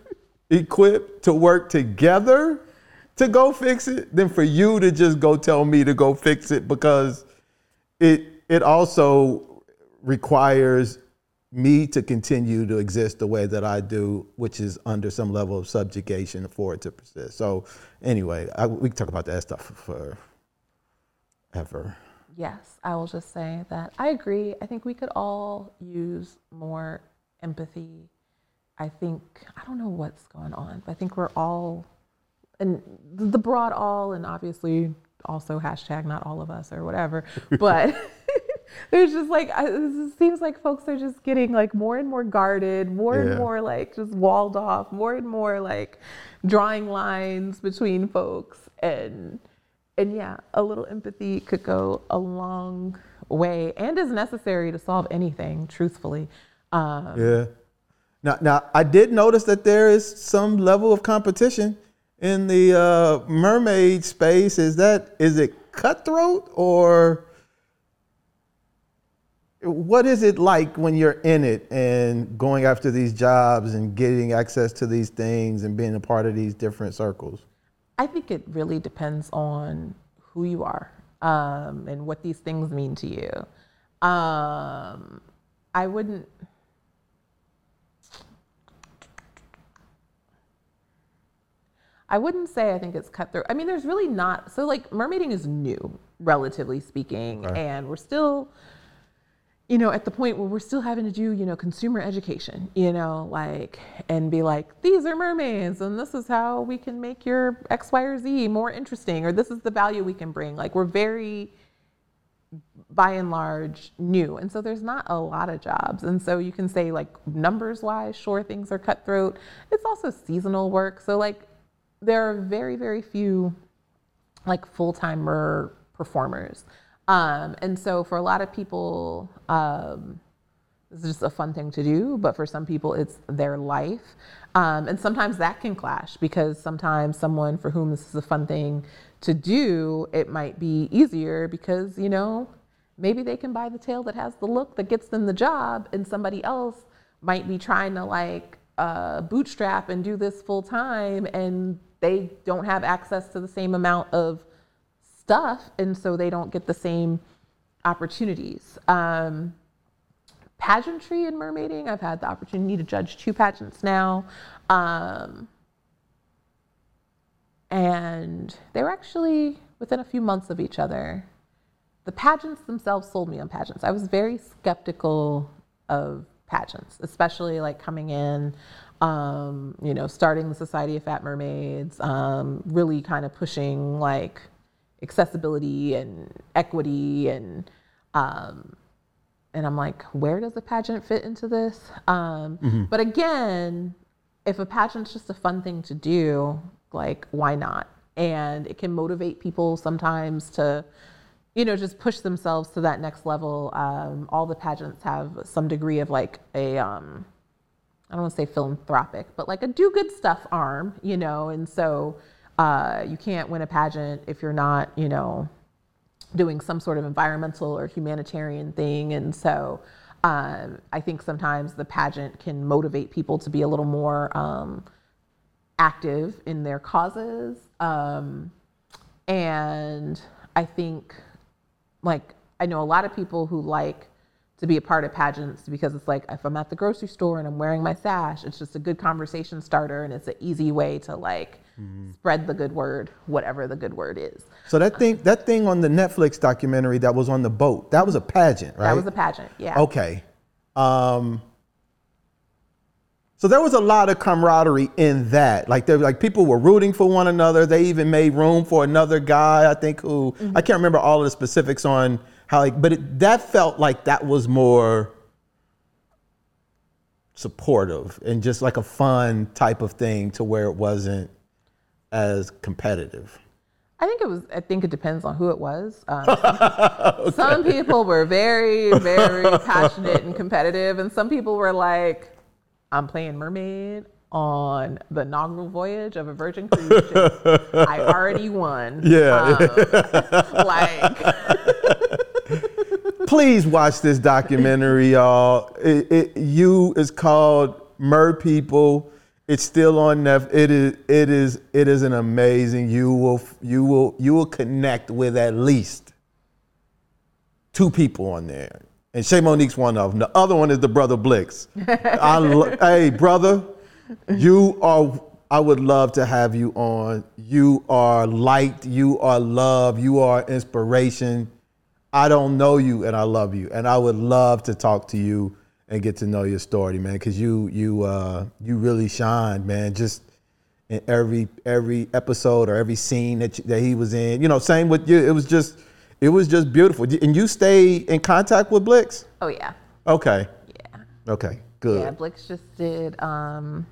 Speaker 1: equipped to work together to go fix it than for you to just go tell me to go fix it because it it also requires me to continue to exist the way that I do, which is under some level of subjugation for it to persist. So, anyway, I, we can talk about that stuff for ever.
Speaker 2: Yes, I will just say that I agree. I think we could all use more empathy. I think, I don't know what's going on, but I think we're all, and the broad all, and obviously also hashtag not all of us or whatever, but. there's just like it seems like folks are just getting like more and more guarded more yeah. and more like just walled off more and more like drawing lines between folks. And and yeah a little empathy could go a long way and is necessary to solve anything truthfully.
Speaker 1: Um, yeah. Now, now i did notice that there is some level of competition in the uh, mermaid space. Is that is it cutthroat or what is it like when you're in it and going after these jobs and getting access to these things and being a part of these different circles?
Speaker 2: I think it really depends on who you are um, and what these things mean to you. Um, I wouldn't. I wouldn't say I think it's cutthroat. I mean, there's really not. So, like, mermaiding is new, relatively speaking, okay. and we're still you know, at the point where we're still having to do, you know, consumer education, you know, like, and be like, these are mermaids, and this is how we can make your X, Y, or Z more interesting, or this is the value we can bring. Like, we're very, by and large, new. And so there's not a lot of jobs. And so you can say, like, numbers wise, sure, things are cutthroat. It's also seasonal work. So, like, there are very, very few, like, full timer performers. Um, and so for a lot of people, um, this is just a fun thing to do, but for some people, it's their life. Um, and sometimes that can clash because sometimes someone for whom this is a fun thing to do, it might be easier because, you know, maybe they can buy the tail that has the look that gets them the job, and somebody else might be trying to like uh, bootstrap and do this full time, and they don't have access to the same amount of stuff, and so they don't get the same opportunities. Um, pageantry and mermaiding, I've had the opportunity to judge two pageants now. Um, and they were actually within a few months of each other. The pageants themselves sold me on pageants. I was very skeptical of pageants, especially like coming in, um, you know, starting the Society of Fat Mermaids, um, really kind of pushing like accessibility and equity and um, and I'm like, where does the pageant fit into this? Um, mm-hmm. But again, if a pageant's just a fun thing to do, like why not? And it can motivate people sometimes to, you know, just push themselves to that next level. Um, all the pageants have some degree of like a, um, I don't want to say philanthropic, but like a do good stuff arm, you know, and so uh, you can't win a pageant if you're not, you know, doing some sort of environmental or humanitarian thing. And so um, I think sometimes the pageant can motivate people to be a little more um, active in their causes. Um, and I think, like, I know a lot of people who like to be a part of pageants because it's like if I'm at the grocery store and I'm wearing my sash, it's just a good conversation starter and it's an easy way to like mm-hmm. spread the good word, whatever the good word is.
Speaker 1: So that thing, that thing on the Netflix documentary that was on the boat, that was a pageant, right?
Speaker 2: That was a pageant, yeah.
Speaker 1: Okay. Um, so there was a lot of camaraderie in that. Like there, like people were rooting for one another. They even made room for another guy, I think, who mm-hmm. I can't remember all of the specifics on how like, but it, that felt like that was more supportive and just like a fun type of thing to where it wasn't as competitive.
Speaker 2: I think it was. I think it depends on who it was. Um, Some people were very, very passionate and competitive, and some people were like, "I'm playing mermaid on the inaugural voyage of a Virgin cruise ship. I already won."
Speaker 1: Yeah.
Speaker 2: Um, like,
Speaker 1: Please watch this documentary, y'all. It, it, you is called MerPeople. It's still on Netflix. It is it is it is an amazing. You will you will you will connect with at least two people on there. And Chè Monique's one of them. The other one is the brother Blix. I lo- hey brother, you are. I would love to have you on. You are light. You are love. You are inspiration. I don't know you, and I love you, and I would love to talk to you and get to know your story, man. Because you you uh, you really shine, man. Just in every every episode or every scene that you, that he was in. You know, same with you. It was just it was just beautiful. And you stay in contact with Blix?
Speaker 2: oh yeah,
Speaker 1: Okay.
Speaker 2: yeah.
Speaker 1: Okay. Good.
Speaker 2: Yeah, Blix just did. Um,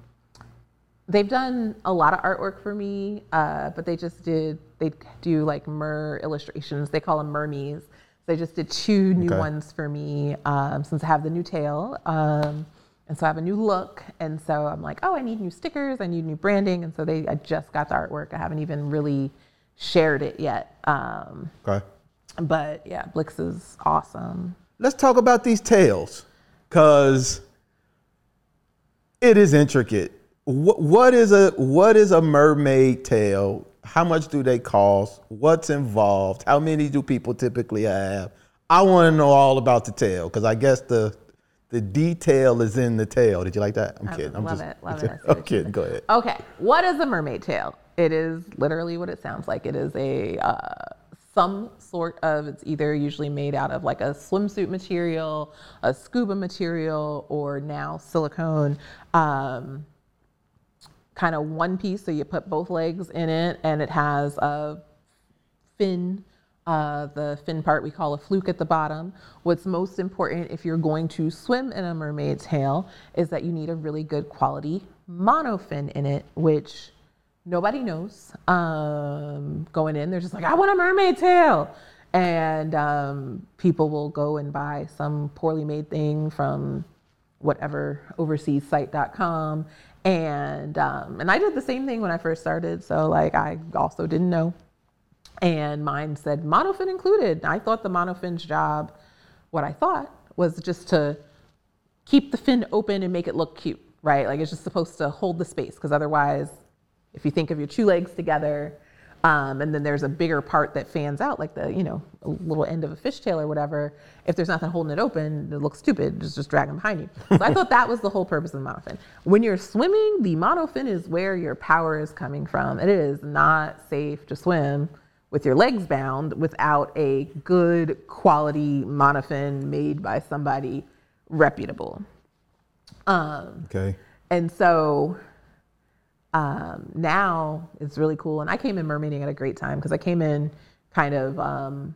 Speaker 2: they've done a lot of artwork for me, uh, but they just did. They do like mer illustrations. They call them mermies. They just did two new
Speaker 1: Okay.
Speaker 2: ones for me um, since I have the new tail. Um, and so I have a new look, and so I'm like, oh, I need new stickers, I need new branding, and so they, I just got the artwork. I haven't even really shared it yet, um,
Speaker 1: Okay.
Speaker 2: but yeah, Blix is awesome.
Speaker 1: Let's talk about these tails, cause it is intricate. What, what is a what is a mermaid tail? How much do they cost? What's involved? How many do people typically have? I want to know all about the tail because I guess the the detail is in the tail. Did you like that? I'm kidding. I'm
Speaker 2: love
Speaker 1: just,
Speaker 2: it, love it. I see what
Speaker 1: I'm kidding. Go ahead.
Speaker 2: Okay, what is a mermaid tail? It is literally what it sounds like. It is a uh, some sort of. It's either usually made out of like a swimsuit material, a scuba material, or now silicone. Um, kind of one piece, so you put both legs in it, and it has a fin. Uh, the fin part we call a fluke at the bottom. What's most important if you're going to swim in a mermaid's tail is that you need a really good quality monofin in it, which nobody knows. Um, going in, they're just like, I want a mermaid tail. And um, people will go and buy some poorly made thing from whatever overseas site.com. And um, and I did the same thing when I first started. So like I also didn't know and mine said monofin included. I thought the monofin's job, what I thought was just to keep the fin open and make it look cute, right? Like it's just supposed to hold the space because otherwise, if you think of your two legs together, um, and then there's a bigger part that fans out, like the you know a little end of a fishtail or whatever. If there's nothing holding it open, it looks stupid. Just just drag them behind you. So I thought that was the whole purpose of the monofin. When you're swimming, the monofin is where your power is coming from. It is not safe to swim with your legs bound without a good quality monofin made by somebody reputable. Um,
Speaker 1: Okay.
Speaker 2: and so um, now it's really cool. And I came in mermaiding at a great time because I came in kind of um,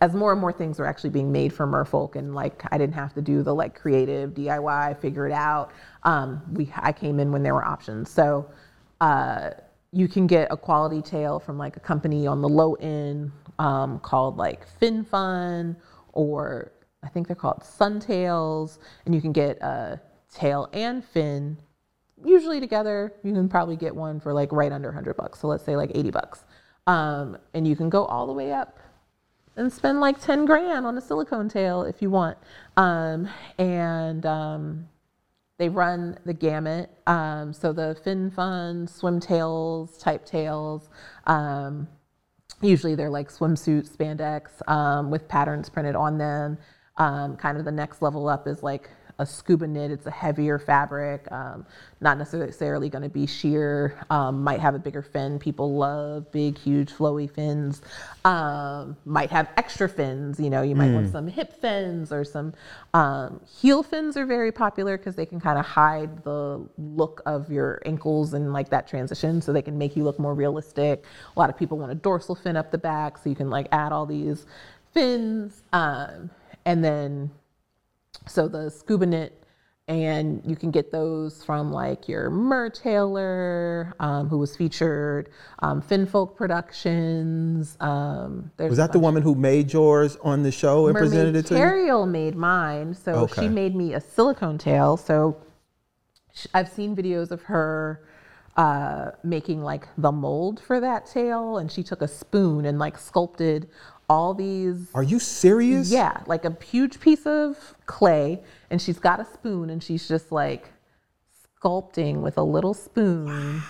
Speaker 2: as more and more things were actually being made for merfolk and like I didn't have to do the like creative DIY, figure it out. Um, we I came in when there were options. So uh, you can get a quality tail from like a company on the low end um, called like Fin Fun or I think they're called Suntails, and you can get a tail and fin usually together you can probably get one for like right under 100 bucks. So let's say like 80 bucks. Um, and you can go all the way up and spend like 10 grand on a silicone tail if you want. Um, and um, they run the gamut. Um, so the fin fun swim tails type tails um, usually they're like swimsuit spandex um, with patterns printed on them. Kind of the next level up is like a scuba knit. It's a heavier fabric um, not necessarily going to be sheer um, might have a bigger fin. People love big huge flowy fins. Um, might have extra fins you know you might want some hip fins or some um, heel fins are very popular because they can kind of hide the look of your ankles and like that transition so they can make you look more realistic. A lot of people want a dorsal fin up the back so you can like add all these fins, um, and then so the scuba knit and you can get those from like your Mertailor, um, who was featured, um, Finfolk Productions. Um, there's
Speaker 1: Was that the woman who made yours on the show and presented it to you?
Speaker 2: Terriel made mine, so
Speaker 1: Okay.
Speaker 2: she made me a silicone tail. So sh- I've seen videos of her uh, making like the mold for that tail, and she took a spoon and like sculpted all these
Speaker 1: Are you serious?
Speaker 2: yeah, like a huge piece of clay, and she's got a spoon, and she's just like sculpting with a little spoon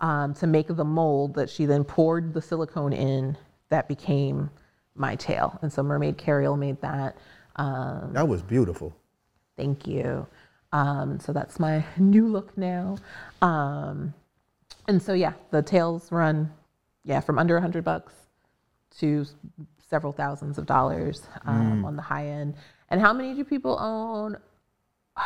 Speaker 2: um, to make the mold that she then poured the silicone in that became my tail. And so Mermaid Carriel made that. Um,
Speaker 1: That was beautiful.
Speaker 2: thank you. Um, so that's my new look now. Um, and so yeah, the tails run, yeah, from under a hundred bucks to several thousands of dollars um, on the high end. And how many do people own?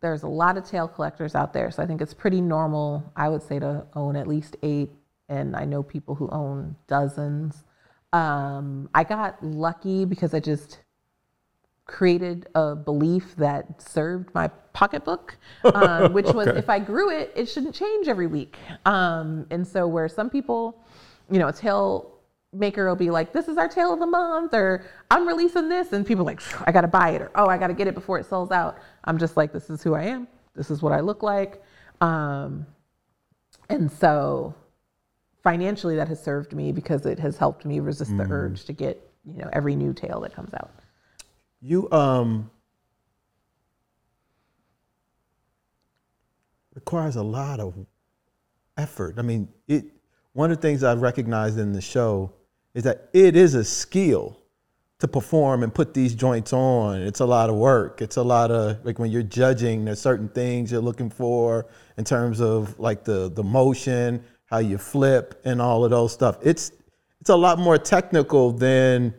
Speaker 2: There's a lot of tail collectors out there, so I think it's pretty normal. I would say to own at least eight, and I know people who own dozens. Um, I got lucky because I just created a belief that served my pocketbook, um, which was if I grew it, it shouldn't change every week. Um, and so, where some people, you know, a tail maker will be like, "This is our tail of the month," or "I'm releasing this," and people are like, "I got to buy it," or "Oh, I got to get it before it sells out." I'm just like, "This is who I am. This is what I look like," um, and so financially, that has served me because it has helped me resist the urge to get, you know, every new tail that comes out.
Speaker 1: You um requires a lot of effort. I mean, it one of the things I've recognized in the show is that it is a skill to perform and put these joints on. It's a lot of work. It's a lot of like when you're judging, there's certain things you're looking for in terms of like the the motion, how you flip, and all of those stuff. It's it's a lot more technical than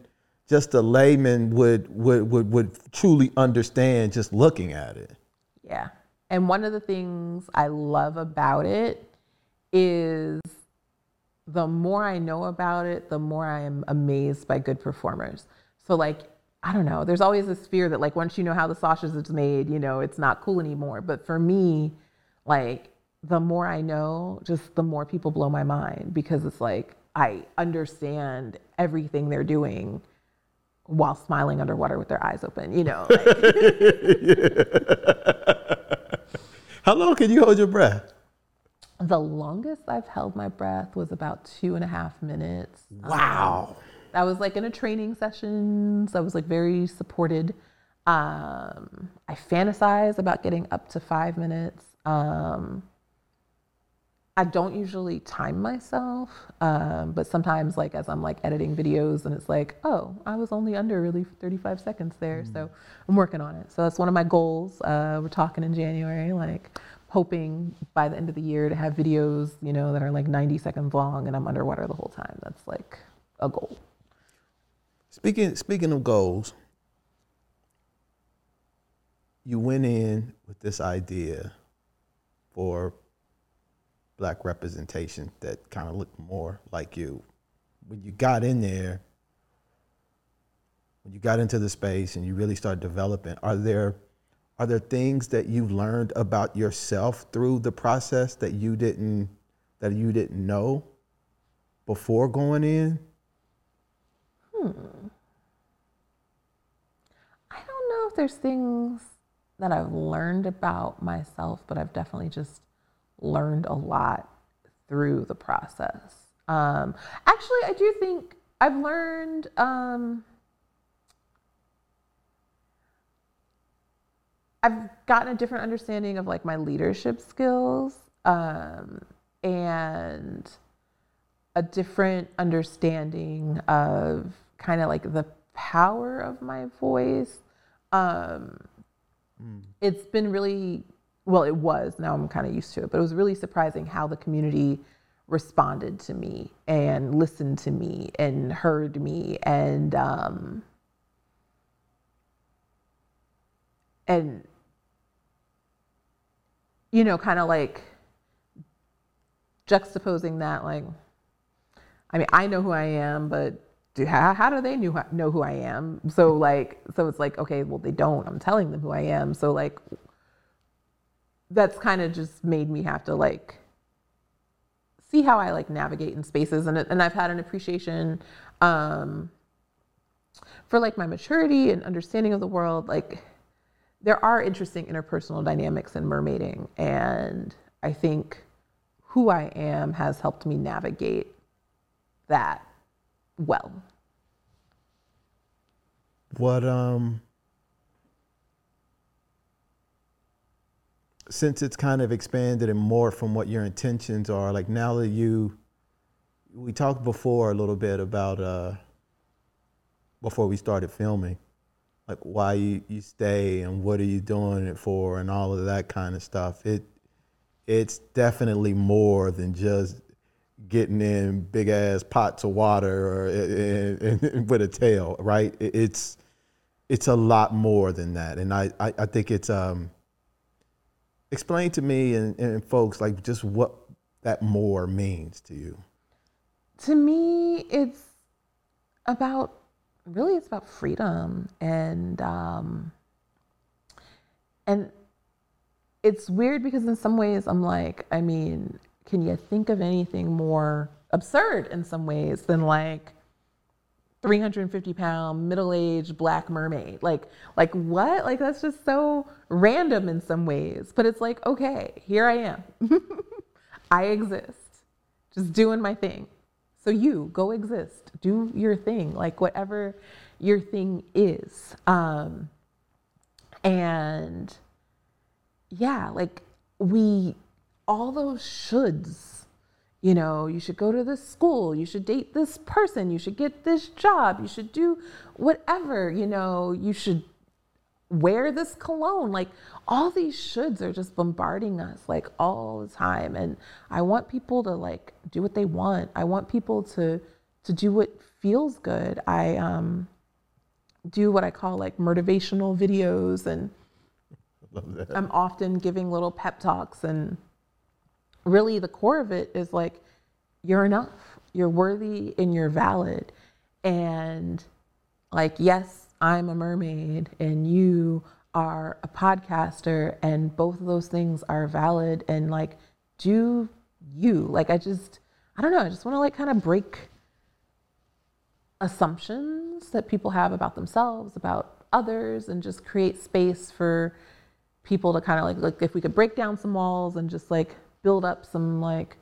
Speaker 1: just a layman would would would, would truly understand just looking at it.
Speaker 2: Yeah. And one of the things I love about it is the more I know about it, the more I am amazed by good performers. So, like, I don't know, there's always this fear that, like, once you know how the sausage is made, you know, it's not cool anymore. But for me, like, the more I know, just the more people blow my mind because it's like I understand everything they're doing while smiling underwater with their eyes open, you know. Like,
Speaker 1: How long can you hold your breath?
Speaker 2: The longest I've held my breath was about two and a half minutes.
Speaker 1: Wow.
Speaker 2: I was like in a training session, so I was like very supported. Um, I fantasize about getting up to five minutes. Um, I don't usually time myself, um, but sometimes, like as I'm like editing videos, and it's like, oh, I was only under really 35 seconds there, so I'm working on it. So that's one of my goals. Uh, we're talking in January, like hoping by the end of the year to have videos, you know, that are like 90 seconds long, and I'm underwater the whole time. That's like a goal.
Speaker 1: Speaking speaking of goals, you went in with this idea for black representation that kind of looked more like you. When you got in there, when you got into the space and you really started developing, are there are there things that you've learned about yourself through the process that you didn't that you didn't know before going in? Hmm.
Speaker 2: I don't know if there's things that I've learned about myself, but I've definitely just learned a lot through the process. Um, actually, I do think I've learned. Um, I've gotten a different understanding of like my leadership skills um, and a different understanding of kind of like the power of my voice. Um, It's been really, well, it was, now I'm kind of used to it, but it was really surprising how the community responded to me and listened to me and heard me and, um, and, you know, kind of like juxtaposing that, like, I mean, I know who I am, but do how, how do they know, know who I am? So like, so it's like, okay, well they don't. I'm telling them who I am. So like, that's kind of just made me have to like see how I like navigate in spaces, and and I've had an appreciation um, for like my maturity and understanding of the world. Like, there are interesting interpersonal dynamics in mermaiding, and I think who I am has helped me navigate that well.
Speaker 1: What um since it's kind of expanded and more from what your intentions are, like now that you we talked before a little bit about uh before we started filming, like why you, you stay and what are you doing it for and all of that kind of stuff. It it's definitely more than just getting in big ass pots of water or eh, eh, eh, and, and, with a tail, right? It's it's a lot more than that, and I I, I think it's um. Explain to me and, and folks like just what that more means to you.
Speaker 2: To me, it's about really it's about freedom and um, and it's weird because in some ways I'm like, I mean, can you think of anything more absurd in some ways than like 350 pound middle-aged black mermaid? Like like what? Like that's just so random in some ways but it's like okay here i am. I exist just doing my thing so you go exist. Do your thing like whatever your thing is. Um and yeah like we all those shoulds you know, you should go to this school, you should date this person, you should get this job, you should do whatever, you know, you should wear this cologne. Like all these shoulds are just bombarding us like all the time. And I want people to like do what they want. I want people to to do what feels good. I um do what I call like motivational videos and I'm often giving little pep talks and really the core of it is like you're enough you're worthy and you're valid and like yes i'm a mermaid and you are a podcaster and both of those things are valid and like do you like i just i don't know i just want to like kind of break assumptions that people have about themselves about others and just create space for people to kind of like like if we could break down some walls and just like build up some like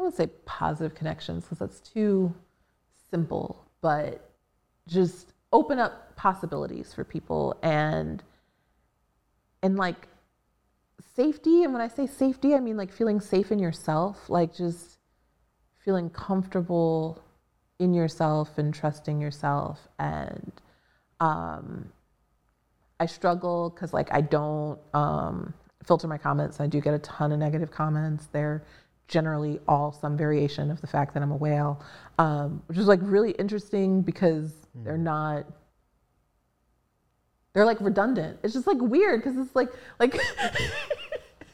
Speaker 2: I wouldn't say positive connections because that's too simple, but just open up possibilities for people and and like safety and when I say safety I mean like feeling safe in yourself, like just feeling comfortable in yourself and trusting yourself and um I struggle because like I don't um filter my comments. I do get a ton of negative comments. They're generally all some variation of the fact that I'm a whale, um, which is like really interesting because mm. they're not. They're like redundant. It's just like weird because it's like like like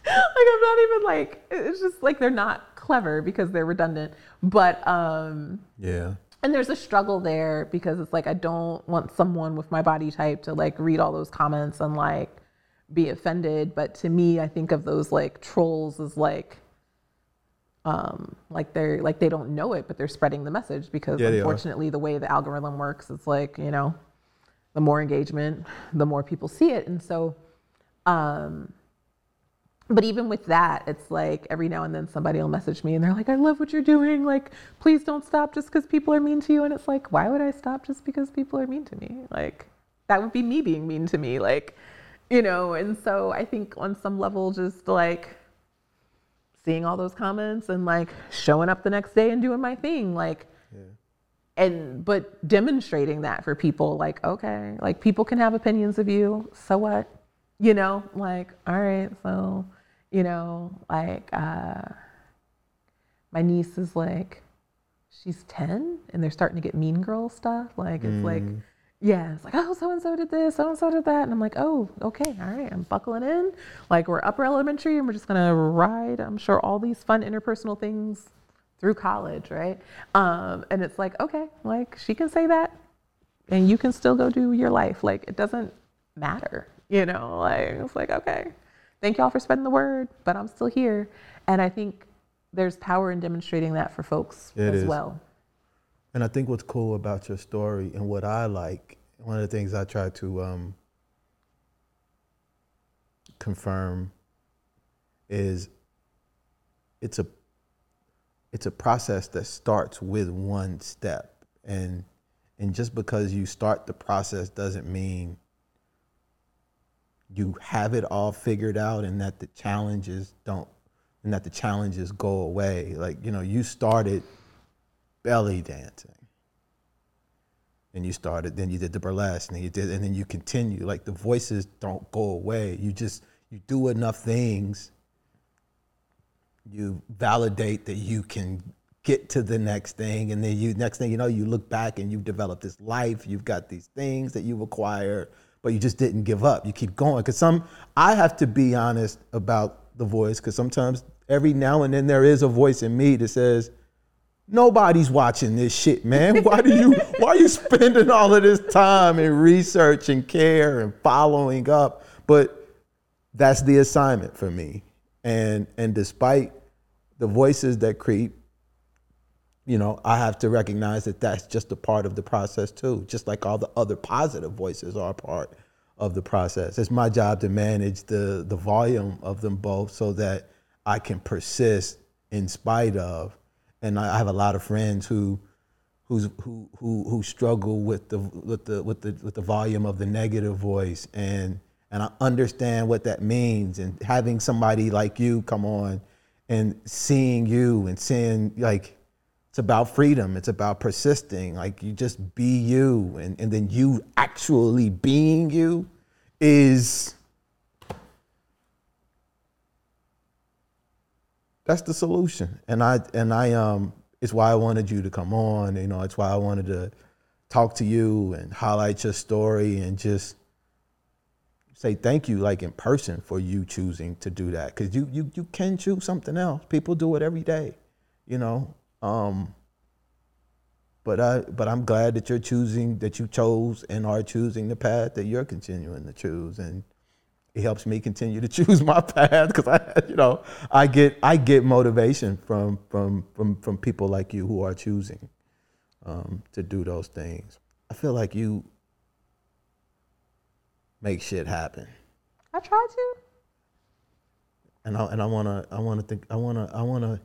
Speaker 2: I'm not even like it's just like they're not clever because they're redundant. But um
Speaker 1: yeah.
Speaker 2: And there's a struggle there because it's like I don't want someone with my body type to like read all those comments and like be offended. But to me, I think of those like trolls as like, um, like they're like they don't know it, but they're spreading the message because yeah, unfortunately, the way the algorithm works, it's like you know, the more engagement, the more people see it, and so. Um, but even with that, it's like every now and then somebody will message me and they're like, I love what you're doing. Like, please don't stop just because people are mean to you. And it's like, why would I stop just because people are mean to me? Like, that would be me being mean to me. Like, you know, and so I think on some level, just like seeing all those comments and like showing up the next day and doing my thing, like, yeah. and but demonstrating that for people, like, okay, like people can have opinions of you, so what, you know, like, all right, so, you know, like, uh, my niece is like, she's 10 and they're starting to get mean girl stuff. Like, it's mm. like, yeah, it's like, oh, so and so did this, so and so did that. And I'm like, oh, okay, all right, I'm buckling in. Like, we're upper elementary and we're just gonna ride, I'm sure, all these fun interpersonal things through college, right? Um, and it's like, okay, like she can say that and you can still go do your life. Like it doesn't matter, you know? Like it's like, okay, thank y'all for spreading the word, but I'm still here. And I think there's power in demonstrating that for folks
Speaker 1: It
Speaker 2: as
Speaker 1: is.
Speaker 2: well.
Speaker 1: And I think what's cool about your story and what I like, one of the things I try to um, confirm is it's a it's a process that starts with one step. And and just because you start the process doesn't mean you have it all figured out and that the challenges don't and that the challenges go away. Like you know you started belly dancing. And you started then you did the burlesque and then you did and then you continue. Like the voices don't go away. You just you do enough things. You validate that you can get to the next thing and then you next thing you know you look back and you've developed this life. You've got these things that you've acquired but you just didn't give up. You keep going. Because some i have to be honest about the voice because sometimes every now and then there is a voice in me that says nobody's watching this shit man. Why do you why are you spending all of this time and research and care and following up? But that's the assignment for me. And and despite the voices that creep you know i have to recognize that that's just a part of the process too just like all the other positive voices are part of the process. It's my job to manage the the volume of them both so that i can persist in spite of and i have a lot of friends who who's who who who struggle with the with the with the with the volume of the negative voice. And and I understand what that means. And having somebody like you come on and seeing you and seeing like it's about freedom. It's about persisting. Like you just be you. And, and then you actually being you is that's the solution. And i and i um it's why i wanted you to come on you know it's why i wanted to talk to you and highlight your story and just say thank you like in person for you choosing to do that. Because you, you you can choose something else. People do it every day you know? Um but i but i'm glad that you're choosing that you chose and are choosing the path that you're continuing to choose. And it helps me continue to choose my path because i you know i get i get motivation from from from from people like you who are choosing um, to do those things i feel like you make shit happen.
Speaker 2: I try to.
Speaker 1: And I and I wanna I wanna think I wanna I wanna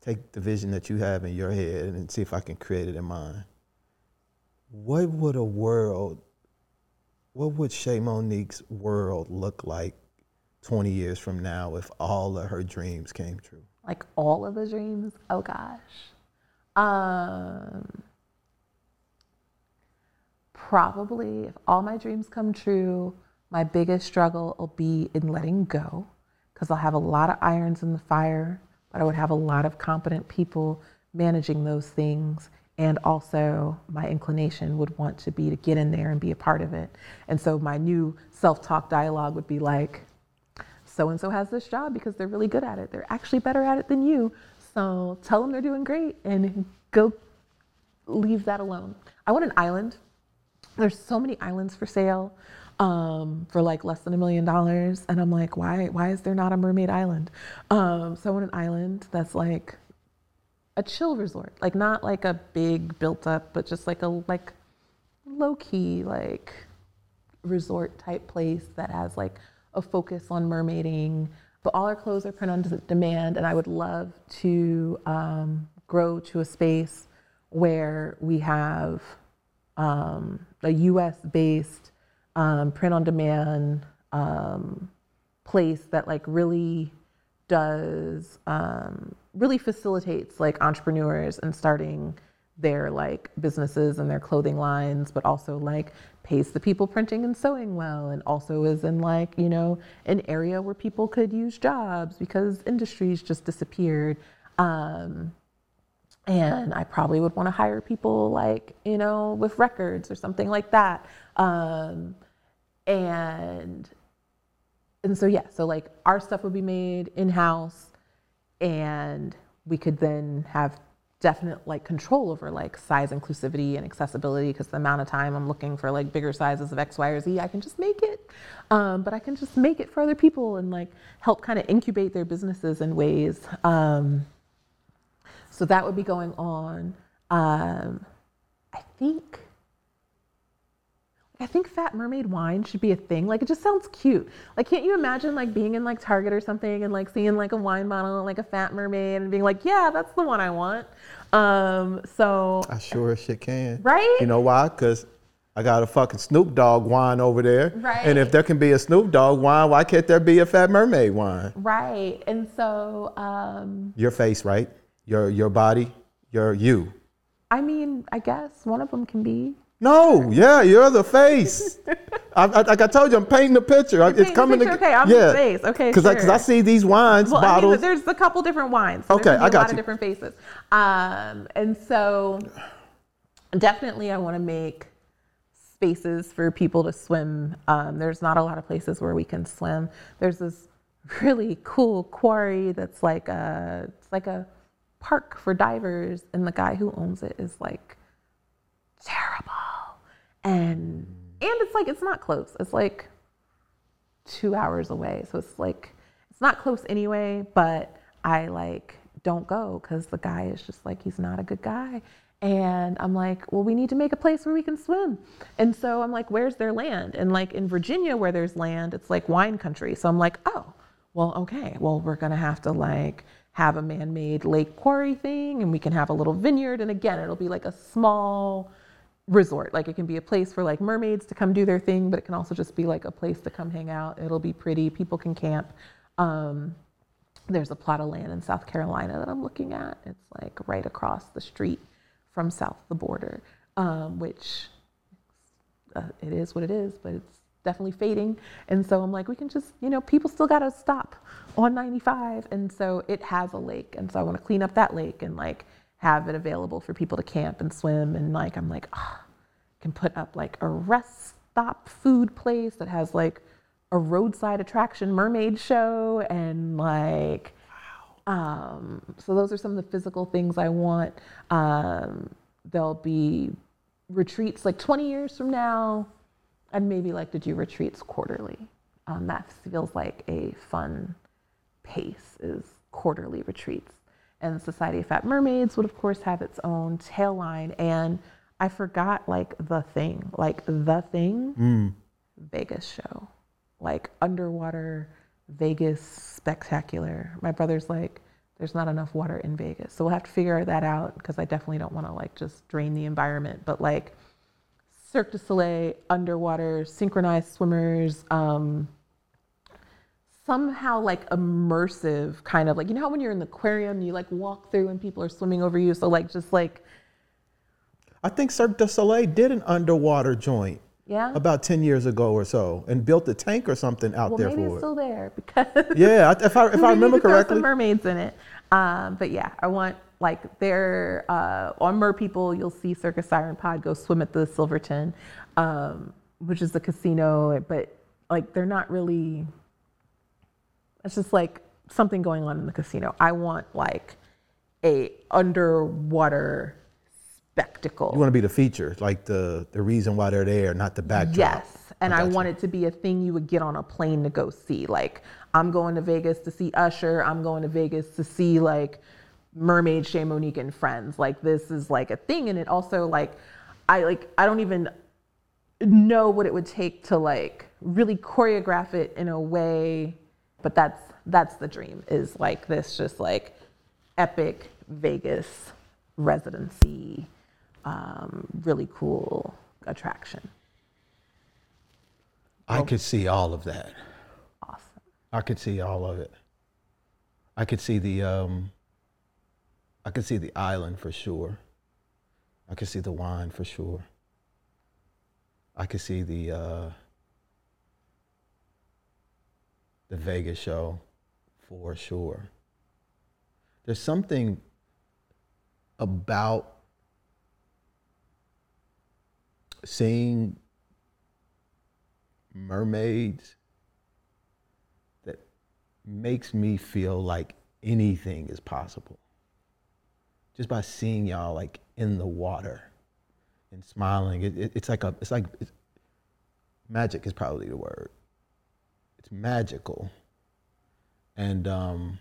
Speaker 1: take the vision that you have in your head and see if I can create it in mine. What would a world what would Chè Monique's world look like 20 years from now if all of her dreams came true?
Speaker 2: Like all of the dreams. Oh gosh. Um probably if all my dreams come true, my biggest struggle will be in letting go because I'll have a lot of irons in the fire, but I would have a lot of competent people managing those things. And also, my inclination would want to be to get in there and be a part of it. And so, my new self talk dialogue would be like, so and so has this job because they're really good at it. They're actually better at it than you. So, tell them they're doing great and go leave that alone. I want an island there's so many islands for sale um, for like less than a million dollars, and I'm like, why? Why is there not a mermaid island? Um, so I want an island that's like a chill resort, like not like a big built up, but just like a like low key like resort type place that has like a focus on mermaiding. But all our clothes are print-on-demand, and I would love to um, grow to a space where we have um, a US based um, print on demand um, place that like really does um, really facilitates like entrepreneurs and starting their like businesses and their clothing lines but also like pays the people printing and sewing well and also is in like you know an area where people could use jobs because industries just disappeared um, and I probably would want to hire people like you know with records or something like that. Um, and and so yeah, so like our stuff would be made in house, and we could then have definite like control over like size inclusivity and accessibility because the amount of time I'm looking for like bigger sizes of X, Y, or Z, I can just make it. Um, but I can just make it for other people and like help kind of incubate their businesses in ways. Um, so that would be going on. Um, I think. I think Fat Mermaid wine should be a thing. Like it just sounds cute. Like can't you imagine like being in like Target or something and like seeing like a wine bottle and like a Fat Mermaid and being like, yeah, that's the one I want. Um, so
Speaker 1: I sure as shit can.
Speaker 2: Right?
Speaker 1: You know why? Because I got a fucking Snoop Dogg wine over there.
Speaker 2: Right.
Speaker 1: And if there can be a Snoop Dogg wine, why can't there be a Fat Mermaid wine?
Speaker 2: right. And so um,
Speaker 1: Your face, right? Your your body, your you.
Speaker 2: I mean, I guess one of them can be.
Speaker 1: No, yeah, you're the face. I, I, like I told you, I'm painting the picture. I- it's coming to
Speaker 2: Okay, I'm the face. Okay,
Speaker 1: Because I,
Speaker 2: sure.
Speaker 1: see these wines
Speaker 2: Well, I mean,
Speaker 1: bottles.
Speaker 2: there's a couple different wines. So
Speaker 1: Okay, I got
Speaker 2: a lot
Speaker 1: you.
Speaker 2: of different faces. Um, and so definitely I want to make spaces for people to swim. Um, there's not a lot of places where we can swim. There's this really cool quarry that's like a it's like a park for divers, and the guy who owns it is like terrible. And and it's like it's not close. It's like two hours away. So it's like it's not close anyway, but I like don't go because the guy is just like he's not a good guy. And I'm like, well, we need to make a place where we can swim. And so I'm like, where's their land? And like in Virginia, where there's land, it's like wine country. So I'm like, oh, well, okay. Well, we're gonna have to like have a man-made lake quarry thing, and we can have a little vineyard. And again, it'll be like a small resort. Like it can be a place for like mermaids to come do their thing, but it can also just be like a place to come hang out. It'll be pretty. People can camp. Um, there's a plot of land in South Carolina that I'm looking at. It's like right across the street from south of the border, um, which uh, it is what it is, but it's definitely fading. And so I'm like, we can just, you know, people still got to stop on 95. And so it has a lake. And so I want to clean up that lake and like have it available for people to camp and swim. And like, I'm like, ah, can put up like a rest stop food place that has like a roadside attraction mermaid show and like um, so those are some of the physical things I want. Um, there'll be retreats like 20 years from now. I'd maybe like to do retreats quarterly. Um, that feels like a fun pace is quarterly retreats. And the Society of Fat Mermaids would of course have its own tail line. And I forgot like the thing, like the thing, Vegas show, like underwater Vegas spectacular. My brother's like, there's not enough water in Vegas. So we'll have to figure that out because I definitely don't want to like just drain the environment. But like Cirque du Soleil, underwater, synchronized swimmers, um, somehow like immersive kind of like, you know how when you're in the aquarium, you like walk through and people are swimming over you. So like just like,
Speaker 1: I think Cirque du Soleil did an underwater joint
Speaker 2: yeah.
Speaker 1: about 10 years ago or so and built a tank or something out
Speaker 2: well,
Speaker 1: there
Speaker 2: maybe
Speaker 1: for
Speaker 2: it's
Speaker 1: it.
Speaker 2: still there because
Speaker 1: yeah, if I, if I remember correctly.
Speaker 2: some mermaids in it. Um, but yeah, I want like there uh, on MerPeople, you'll see Circus Siren Pod go swim at the Silverton, um, which is the casino. But like they're not really. It's just like something going on in the casino. I want like a underwater spectacle.
Speaker 1: You want to be the feature, like the, the reason why they're there, not the backdrop.
Speaker 2: Yes. And I,
Speaker 1: you.
Speaker 2: want it to be a thing you would get on a plane to go see. Like, I'm going to Vegas to see Usher. I'm going to Vegas to see like Mermaid Chè Monique and Friends. Like, this is like a thing. And it also, like, I like, I don't even know what it would take to like really choreograph it in a way. But that's, that's the dream is like this just like epic Vegas residency, um, really cool attraction.
Speaker 1: I could see all of that.
Speaker 2: Awesome.
Speaker 1: I could see all of it. I could see the um I could see the island for sure. I could see the wine for sure. I could see the uh the Vegas show for sure. There's something about seeing mermaids that makes me feel like anything is possible. just by seeing y'all like in the water and smiling. It, it, it's like a it's like it's, magic is probably the word. It's magical, and um,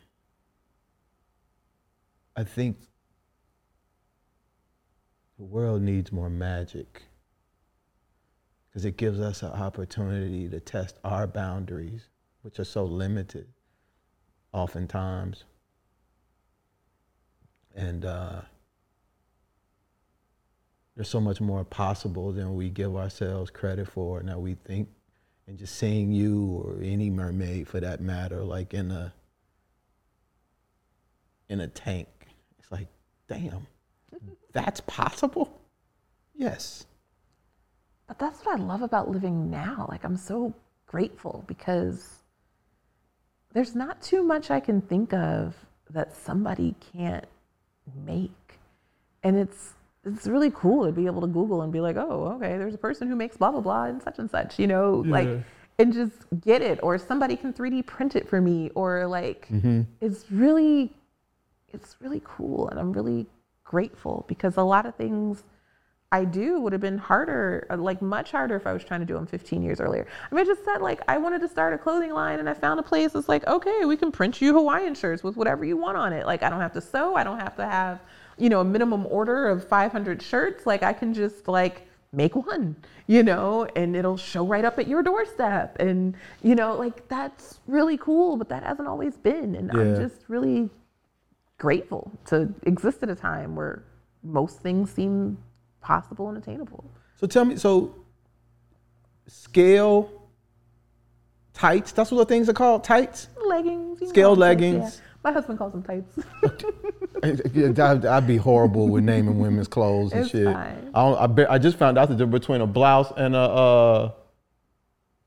Speaker 1: I think the world needs more magic because it gives us an opportunity to test our boundaries, which are so limited oftentimes. And uh, there's so much more possible than we give ourselves credit for. Now we think, and just seeing you or any mermaid for that matter, like in a in a tank, it's like, damn, that's possible. Yes.
Speaker 2: But that's what I love about living now. Like, I'm so grateful because there's not too much I can think of that somebody can't make. And it's it's really cool to be able to Google and be like, oh, okay, there's a person who makes blah blah blah and such and such, you know, like and just get it. Or somebody can 3D print it for me, or like mm-hmm. it's really it's really cool and I'm really grateful because a lot of things I do would have been harder, like much harder if I was trying to do them 15 years earlier. I mean, I just said like I wanted to start a clothing line and I found a place that's like, okay, we can print you Hawaiian shirts with whatever you want on it. Like I don't have to sew, I don't have to have, you know, a minimum order of 500 shirts. Like I can just like make one, you know, and it'll show right up at your doorstep. And, you know, like that's really cool, but that hasn't always been. And I'm just really grateful to exist at a time where most things seem possible and attainable.
Speaker 1: So tell me, so scale tights, that's what the things are called, tights?
Speaker 2: Leggings. you
Speaker 1: Scale
Speaker 2: know, tights, yeah.
Speaker 1: leggings.
Speaker 2: My husband calls them tights.
Speaker 1: I'd, I'd be horrible with naming women's clothes and
Speaker 2: It's
Speaker 1: shit.
Speaker 2: fine.
Speaker 1: I, don't, I, be- I just found out the difference between a blouse and a. Uh,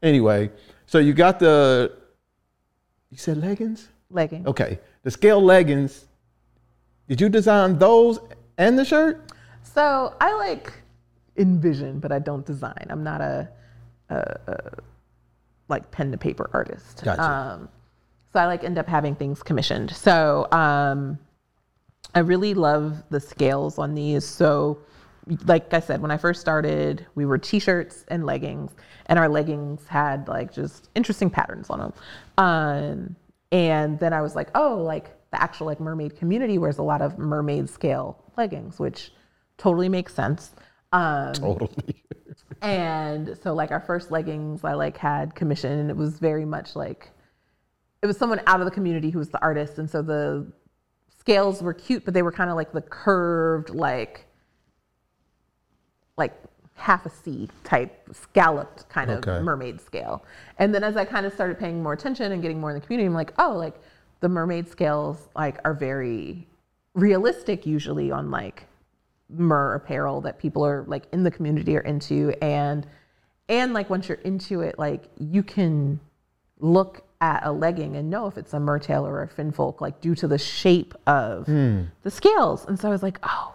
Speaker 1: anyway, so you got the. You said leggings?
Speaker 2: Leggings.
Speaker 1: Okay, the scale leggings. Did you design those and the shirt?
Speaker 2: So I like envision, but I don't design. I'm not a, a, a like pen to paper artist.
Speaker 1: Gotcha.
Speaker 2: Um, so I like end up having things commissioned. So um, I really love the scales on these. So like I said, when I first started, we were t-shirts and leggings, and our leggings had like just interesting patterns on them. Um, and then I was like, oh, like the actual like mermaid community wears a lot of mermaid scale leggings, which totally makes sense. Um,
Speaker 1: Totally.
Speaker 2: and so like our first leggings I like had commissioned and it was very much like it was someone out of the community who was the artist and so the scales were cute but they were kind of like the curved like like half a C type scalloped kind
Speaker 1: Okay.
Speaker 2: of mermaid scale. And then as I kind of started paying more attention and getting more in the community, I'm like, oh, like the mermaid scales like are very realistic usually on like mer apparel that people are like in the community are into and and like once you're into it like you can look at a legging and know if it's a mertail or a finfolk like due to the shape of the scales and so i was like oh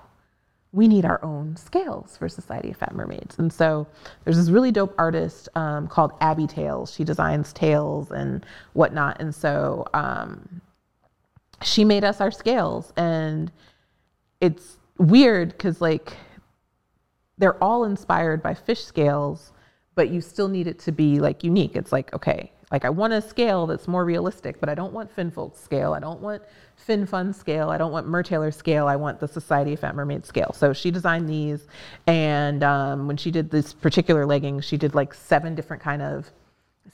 Speaker 2: we need our own scales for Society of Fat Mermaids. And so there's this really dope artist um, called Abby Tails. She designs tails and whatnot. And so um, she made us our scales. And it's weird because, like, they're all inspired by fish scales, but you still need it to be like unique. It's like, okay, like I want a scale that's more realistic, but I don't want Finfolk scale. I don't want Fin Fun scale. I don't want Mertailor scale. I want the Society of Fat Mermaid scale. So she designed these, and um, when she did this particular leggings, she did like seven different kind of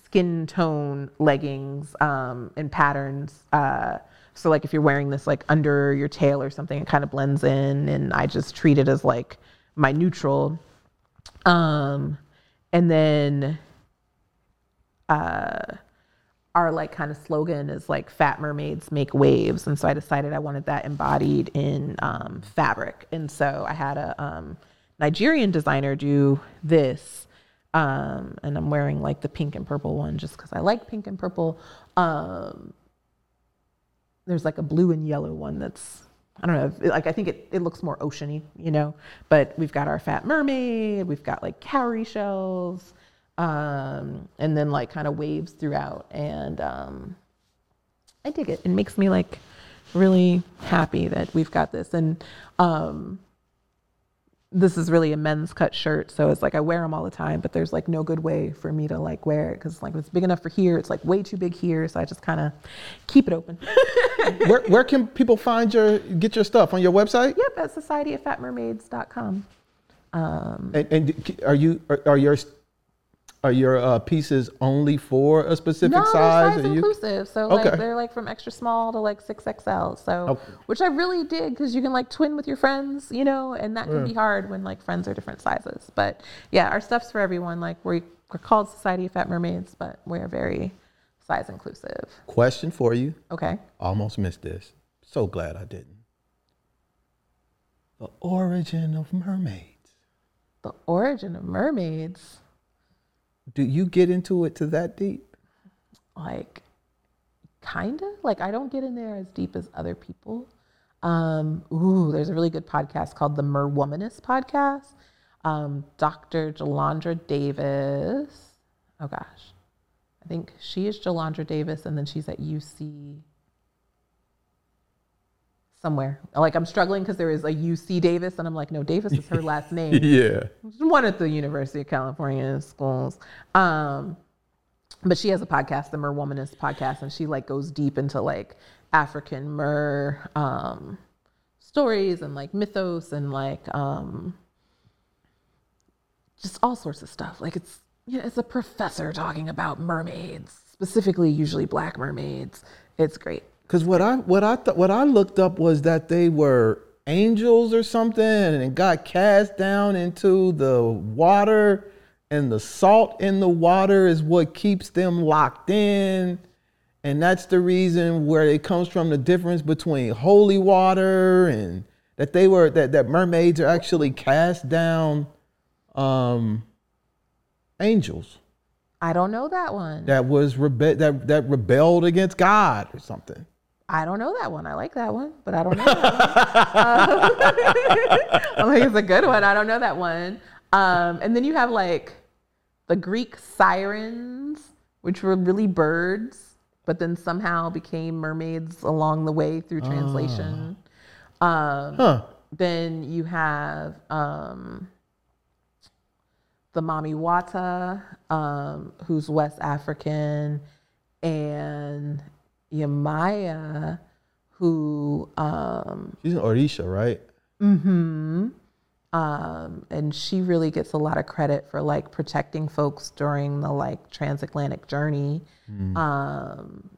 Speaker 2: skin tone leggings um, and patterns. Uh, so like if you're wearing this like under your tail or something, it kind of blends in, and I just treat it as like my neutral. Um, and then uh, our like kind of slogan is like fat mermaids make waves. And so i decided i wanted that embodied in um, fabric. And so i had a um, nigerian designer do this um, and i'm wearing like the pink and purple one just because i like pink and purple. Um, there's like a blue and yellow one that's I don't know, like I think it, it looks more oceany, you know. But we've got our fat mermaid, we've got like cowrie shells, um, and then like kind of waves throughout. And um, I dig it. It makes me like really happy that we've got this. And um, this is really a men's cut shirt, so it's like I wear them all the time, but there's like no good way for me to like wear it because like it's big enough for here, it's like way too big here, so I just kind of keep it open.
Speaker 1: where, where can people find your get your stuff on your website?
Speaker 2: yep, at societyoffatmermaids.com.
Speaker 1: And, and are you are, are your are your uh, pieces only for a specific
Speaker 2: No,
Speaker 1: size?
Speaker 2: they're size
Speaker 1: Are you-
Speaker 2: inclusive. So like
Speaker 1: Okay.
Speaker 2: they're like from extra small to like six XL. So
Speaker 1: Oh.
Speaker 2: which I really dig because you can like twin with your friends, you know, and that can be hard when like friends are different sizes. But yeah, our stuff's for everyone. Like we're we're called Society of Fat Mermaids, but we're very size inclusive.
Speaker 1: Question for you.
Speaker 2: Okay.
Speaker 1: Almost missed this. So glad I didn't. The origin of mermaids.
Speaker 2: The origin of mermaids,
Speaker 1: Do you get into it to that deep?
Speaker 2: like kind of like I don't get in there as deep as other people. Um, ooh, there's a really good podcast called the Mer Womanist podcast. Um, Dr. Jalondra Davis. Oh gosh, I think she is Jalondra Davis, and then she's at UC somewhere. Like I'm struggling because there is a UC Davis, and I'm like, no, Davis is her last name
Speaker 1: Yeah.
Speaker 2: one at the University of California schools. Um, but she has a podcast, the Mer Womanist podcast, and she like goes deep into like African Mer um, stories and like mythos and like um, just all sorts of stuff. Like it's yeah, it's a professor talking about mermaids, specifically usually black mermaids. It's great.
Speaker 1: Because what I what I th- what I looked up was that they were angels or something, and got cast down into the water, and the salt in the water is what keeps them locked in, and that's the reason where it comes from the difference between holy water and that they were that that mermaids are actually cast down um angels
Speaker 2: I don't know that one.
Speaker 1: that was rebe- that that rebelled against God or something.
Speaker 2: I don't know that one. I like that one, but I don't know that one. Um, I'm like, it's a good one. I don't know that one. Um, and then you have like the Greek sirens, which were really birds, but then somehow became mermaids along the way through translation. Um,
Speaker 1: Huh.
Speaker 2: then you have um, the Mami Wata, um, who's West African, and Yemaya, who, um,
Speaker 1: She's in Orisha, right? Mm.
Speaker 2: Um, and she really gets a lot of credit for like protecting folks during the like transatlantic journey. Um,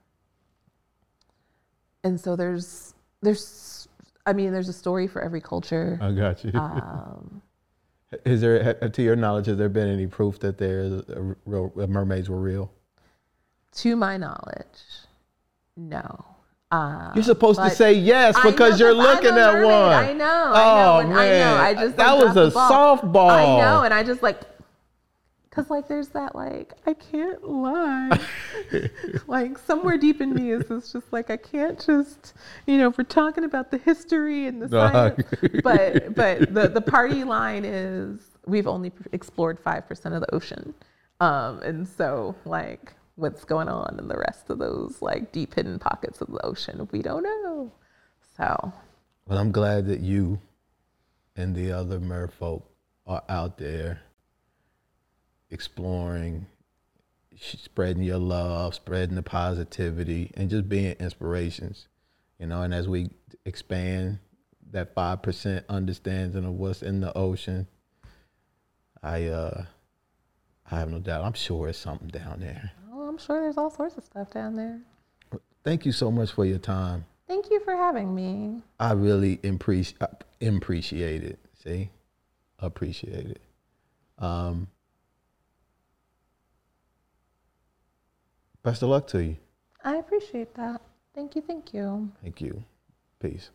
Speaker 2: and so there's, there's, I mean, there's a story for every culture.
Speaker 1: I got you.
Speaker 2: Um,
Speaker 1: Is there, to your knowledge, has there been any proof that there's a real, uh, mermaids were real?
Speaker 2: To my knowledge, no. Um,
Speaker 1: You're supposed to say yes
Speaker 2: I know,
Speaker 1: because you're looking at
Speaker 2: mermaid.
Speaker 1: one.
Speaker 2: I know, I know,
Speaker 1: Oh
Speaker 2: and
Speaker 1: man,
Speaker 2: I know. I just
Speaker 1: that
Speaker 2: like,
Speaker 1: was a softball.
Speaker 2: I know, and I just like, cause like there's that like I can't lie. like somewhere deep in me is this just like I can't just you know if we're talking about the history and the science, but but the the party line is we've only explored five percent of the ocean, um, and so like what's going on in the rest of those like deep hidden pockets of the ocean we don't know. So
Speaker 1: Well, I'm glad that you and the other merfolk are out there exploring, spreading your love, spreading the positivity, and just being inspirations. You know, and as we expand that five percent understanding of what's in the ocean, I uh, I have no doubt. I'm sure it's something down there.
Speaker 2: I'm sure there's all sorts of stuff down there.
Speaker 1: Thank you so much for your time.
Speaker 2: Thank you for having me.
Speaker 1: I really appreciate appreciate it. See, appreciate it. Um, best of luck to you.
Speaker 2: I appreciate that. Thank you. Thank you.
Speaker 1: Thank you. Peace.